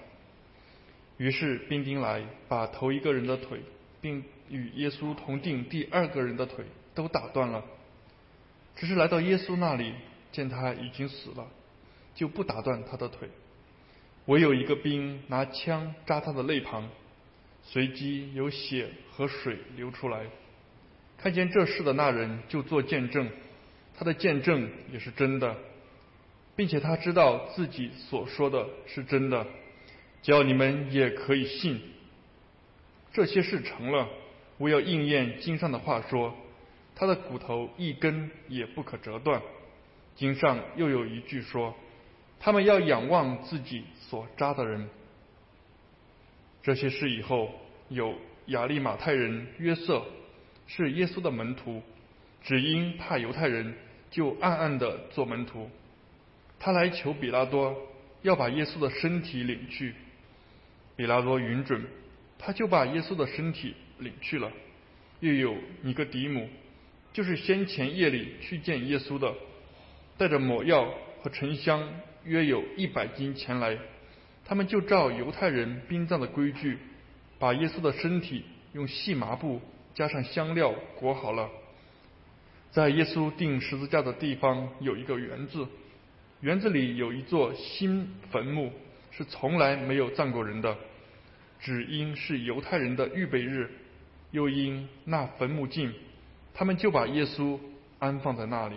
于是兵丁来把头一个人的腿，并与耶稣同定第二个人的腿都打断了。只是来到耶稣那里，见他已经死了，就不打断他的腿。唯有一个兵拿枪扎他的肋旁，随即有血和水流出来。看见这事的那人就做见证，他的见证也是真的，并且他知道自己所说的是真的，只要你们也可以信。这些事成了，我要应验经上的话说。他的骨头一根也不可折断。经上又有一句说：“他们要仰望自己所扎的人。”这些事以后，有亚利马太人约瑟，是耶稣的门徒，只因怕犹太人，就暗暗的做门徒。他来求比拉多，要把耶稣的身体领去。比拉多允准，他就把耶稣的身体领去了。又有尼个迪姆，就是先前夜里去见耶稣的，带着抹药和沉香，约有一百斤前来。他们就照犹太人殡葬的规矩，把耶稣的身体用细麻布加上香料裹好了。在耶稣钉十字架的地方有一个园子，园子里有一座新坟墓，是从来没有葬过人的，只因是犹太人的预备日，又因那坟墓近，他们就把耶稣安放在那里。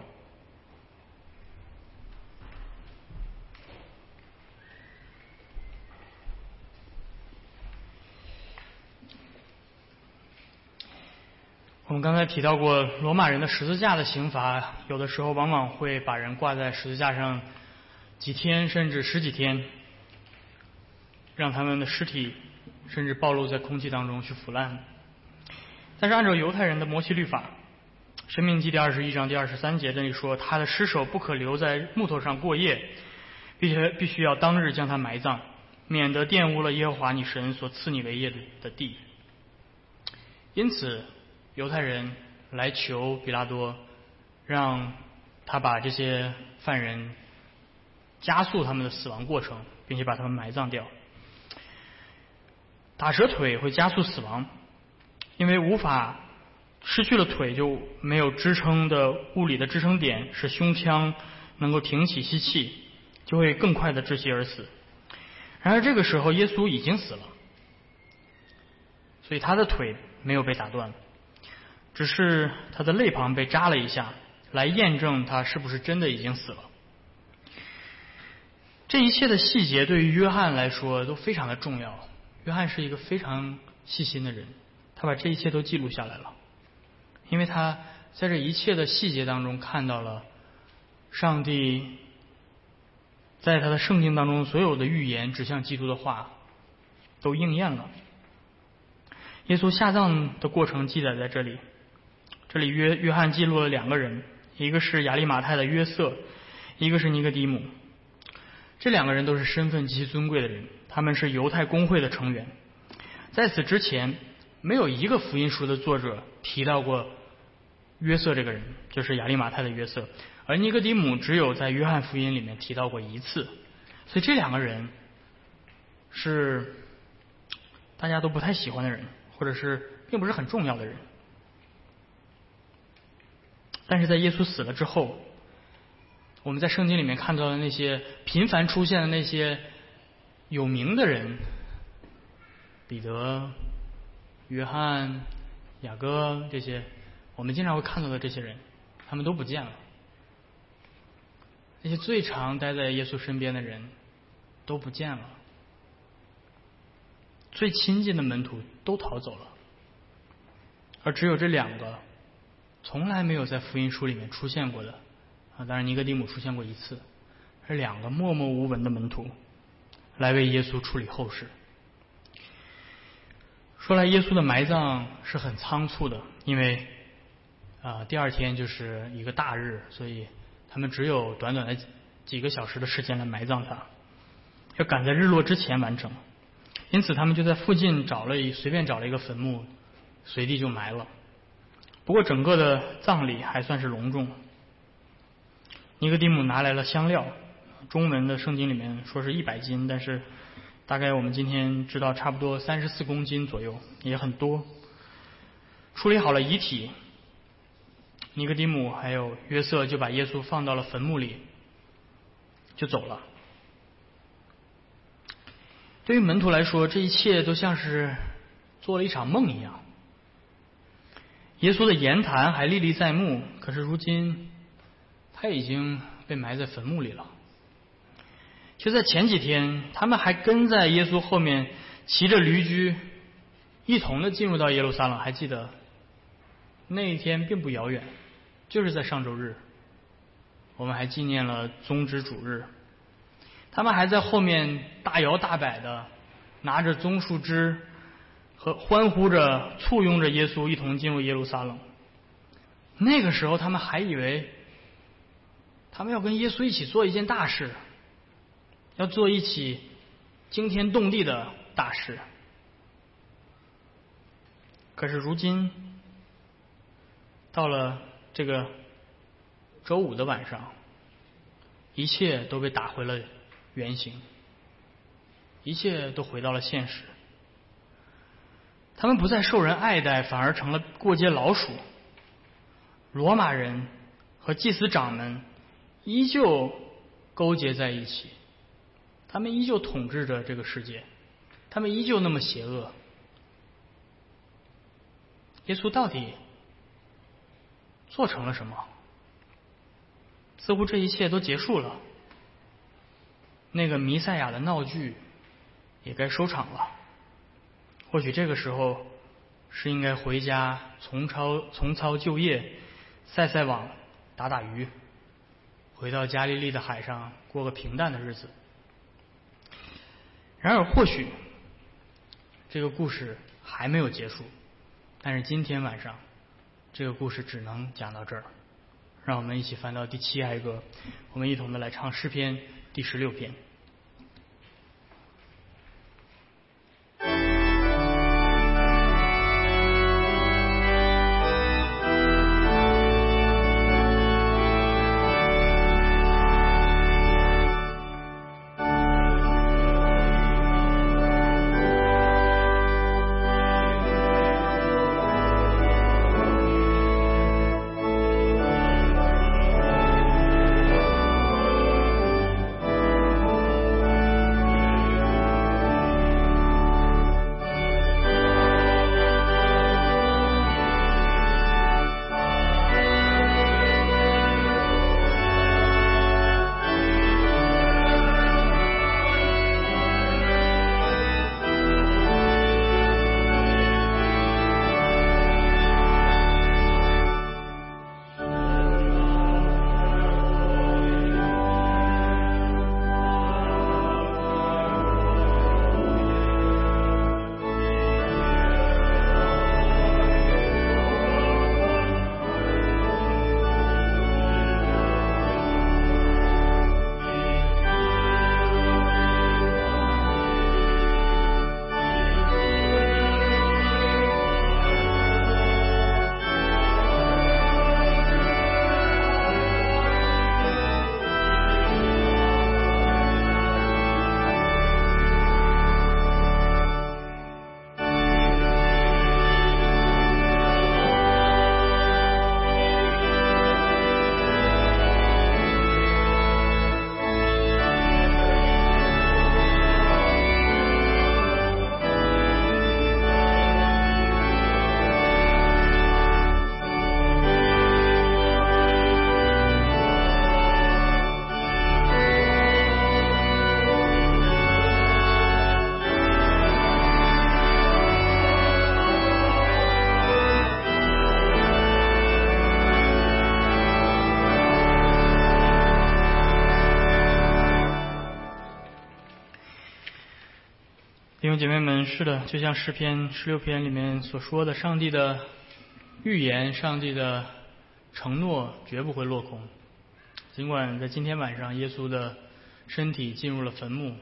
我们刚才提到过，罗马人的十字架的刑罚，有的时候往往会把人挂在十字架上几天甚至十几天，让他们的尸体甚至暴露在空气当中去腐烂。但是按照犹太人的摩西律法，《生命记》第二十一章第二十三节这里说，他的尸首不可留在木头上过夜，并且必须要当日将他埋葬，免得玷污了耶和华你神所赐你为业的地。因此。犹太人来求比拉多，让他把这些犯人加速他们的死亡过程，并且把他们埋葬掉。打折腿会加速死亡，因为无法失去了腿就没有支撑的物理的支撑点，使胸腔能够挺起吸气，就会更快的窒息而死。然而这个时候耶稣已经死了，所以他的腿没有被打断。只是他的肋旁被扎了一下，来验证他是不是真的已经死了。这一切的细节对于约翰来说都非常的重要。约翰是一个非常细心的人，他把这一切都记录下来了，因为他在这一切的细节当中看到了上帝在他的圣经当中所有的预言指向基督的话都应验了。耶稣下葬的过程记载在这里。这里约约翰记录了两个人，一个是亚利马泰的约瑟，一个是尼格迪姆。这两个人都是身份极其尊贵的人，他们是犹太公会的成员。在此之前，没有一个福音书的作者提到过约瑟这个人，就是亚利马泰的约瑟。而尼格迪姆只有在约翰福音里面提到过一次，所以这两个人是大家都不太喜欢的人，或者是并不是很重要的人。但是在耶稣死了之后，我们在圣经里面看到的那些频繁出现的那些有名的人，彼得、约翰、雅各这些，我们经常会看到的这些人，他们都不见了。那些最常待在耶稣身边的人都不见了，最亲近的门徒都逃走了，而只有这两个。从来没有在福音书里面出现过的啊，当然尼格迪姆出现过一次，是两个默默无闻的门徒来为耶稣处理后事。说来，耶稣的埋葬是很仓促的，因为啊第二天就是一个大日，所以他们只有短短的几个小时的时间来埋葬他，要赶在日落之前完成。因此，他们就在附近找了一随便找了一个坟墓，随地就埋了。不过，整个的葬礼还算是隆重。尼格迪姆拿来了香料，中文的圣经里面说是一百斤，但是大概我们今天知道差不多三十四公斤左右，也很多。处理好了遗体，尼格迪姆还有约瑟就把耶稣放到了坟墓里，就走了。对于门徒来说，这一切都像是做了一场梦一样。耶稣的言谈还历历在目，可是如今他已经被埋在坟墓里了。就在前几天，他们还跟在耶稣后面，骑着驴驹，一同的进入到耶路撒冷。还记得那一天并不遥远，就是在上周日。我们还纪念了宗旨主日，他们还在后面大摇大摆的拿着棕树枝和欢呼着簇拥着耶稣一同进入耶路撒冷。那个时候，他们还以为他们要跟耶稣一起做一件大事，要做一起惊天动地的大事。可是如今，到了这个。周五的晚上，一切都被打回了原形，一切都回到了现实。他们不再受人爱戴，反而成了过街老鼠。罗马人和祭司长们依旧勾结在一起，他们依旧统治着这个世界，他们依旧那么邪恶。耶稣到底做成了什么？似乎这一切都结束了，那个弥赛亚的闹剧也该收场了。或许这个时候是应该回家从操从操旧业，晒晒网，打打鱼，回到加利利的海上过个平淡的日子。然而，或许这个故事还没有结束，但是今天晚上这个故事只能讲到这儿。让我们一起翻到第七哀歌，我们一同的来唱诗篇第十六篇。姐妹们，是的，就像诗篇十六篇里面所说的，上帝的预言、上帝的承诺绝不会落空。尽管在今天晚上，耶稣的身体进入了坟墓，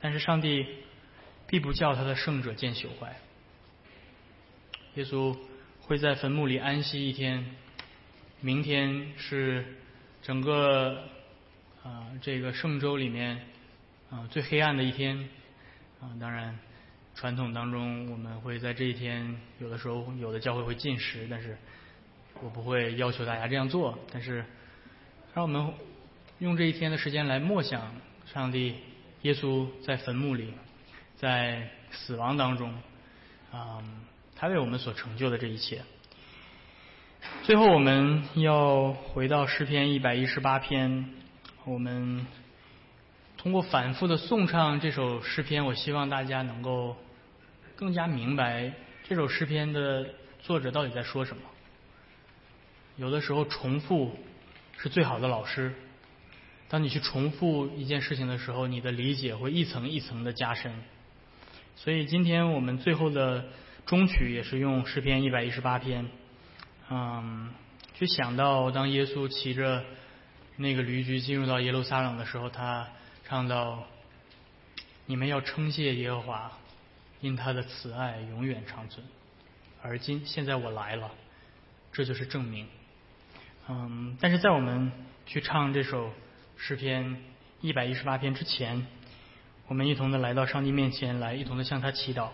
但是上帝必不叫他的圣者见朽坏。耶稣会在坟墓里安息一天，明天是整个啊这个圣周里面啊最黑暗的一天。啊，当然，传统当中我们会在这一天，有的时候有的教会会禁食，但是我不会要求大家这样做。但是，让我们用这一天的时间来默想上帝、耶稣在坟墓里，在死亡当中，啊，他为我们所成就的这一切。最后，我们要回到诗篇一百一十八篇，我们。通过反复的颂唱这首诗篇，我希望大家能够更加明白这首诗篇的作者到底在说什么。有的时候重复是最好的老师。当你去重复一件事情的时候，你的理解会一层一层的加深。所以今天我们最后的终曲也是用诗篇一百一十八篇，嗯，去想到当耶稣骑着那个驴驹进入到耶路撒冷的时候，他唱到：“你们要称谢耶和华，因他的慈爱永远长存。而今现在我来了，这就是证明。”嗯，但是在我们去唱这首诗篇一百一十八篇之前。我们一同的来到上帝面前，来一同的向他祈祷。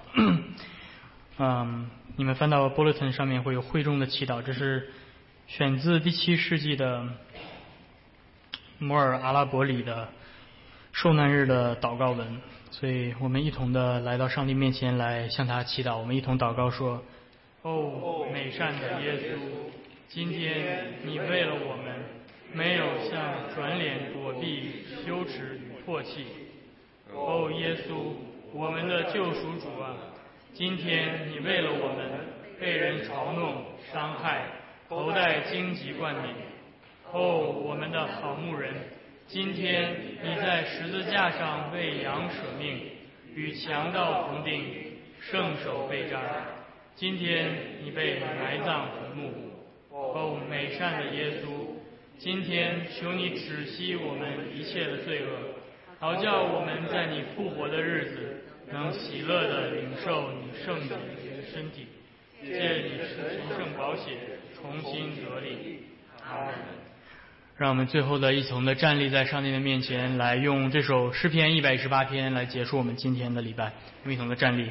嗯，你们翻到 bulletin 上面会有会众的祈祷，这是选自第七世纪的摩尔阿拉伯里的受难日的祷告文。所以我们一同的来到上帝面前来向他祈祷。我们一同祷告说：“哦，美善的耶稣，今天你为了我们，没有向转脸躲避羞耻与唾弃。”哦，耶稣，我们的救赎主啊！今天你为了我们被人嘲弄、伤害，头戴荆棘冠冕。哦，我们的好牧人，今天你在十字架上为羊舍命，与强盗同定，圣手被扎。今天你被埋葬坟墓。哦，美善的耶稣，今天求你止息我们一切的罪恶。好叫我们在你复活的日子，能喜乐的领受你圣子的身体，借你神圣宝血重新得力。阿门。让我们最后的一层的站立在上帝的面前，来用这首诗篇一百一十八篇来结束我们今天的礼拜。一层的站立。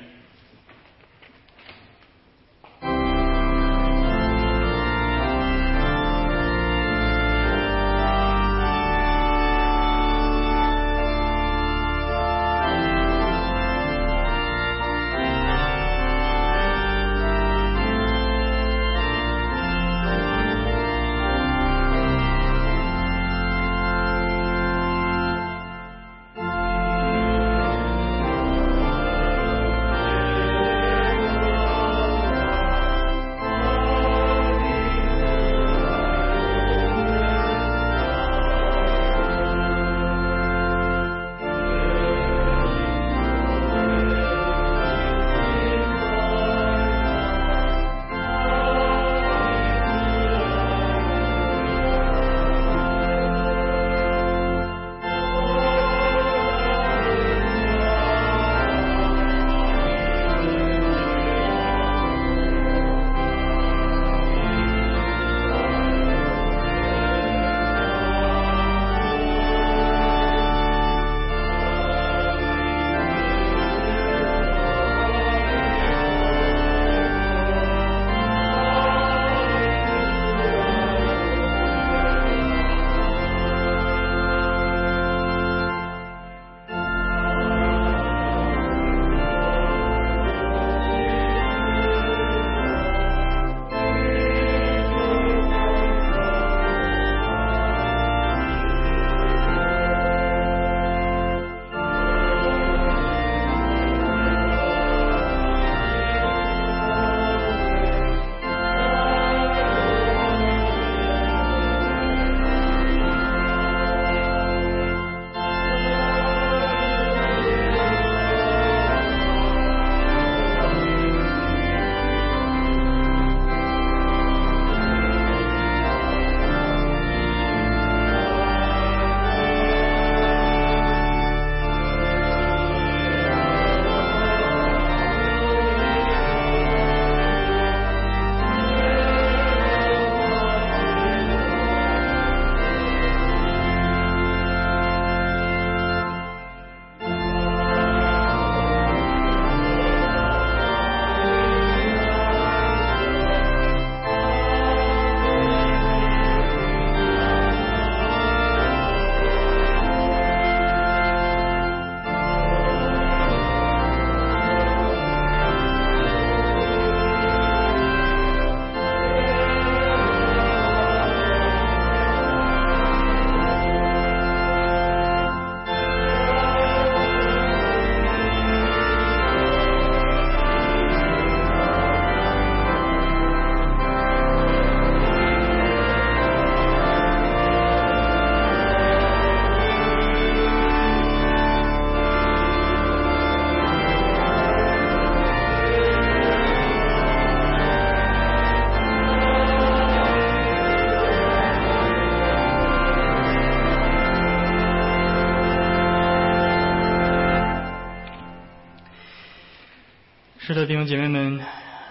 是的，弟兄姐妹们，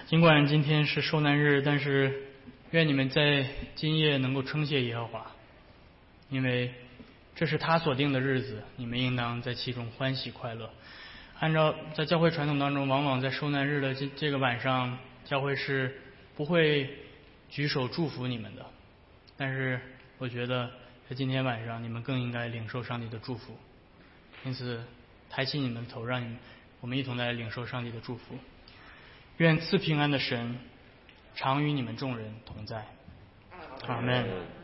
尽管今天是受难日，但是愿你们在今夜能够称谢耶和华，因为这是他所定的日子，你们应当在其中欢喜快乐。按照在教会传统当中，往往在受难日的这这个晚上，教会是不会举手祝福你们的。但是我觉得在今天晚上，你们更应该领受上帝的祝福。因此，抬起你们的头，让你们我们一同来领受上帝的祝福。愿赐平安的神常与你们众人同在。阿门。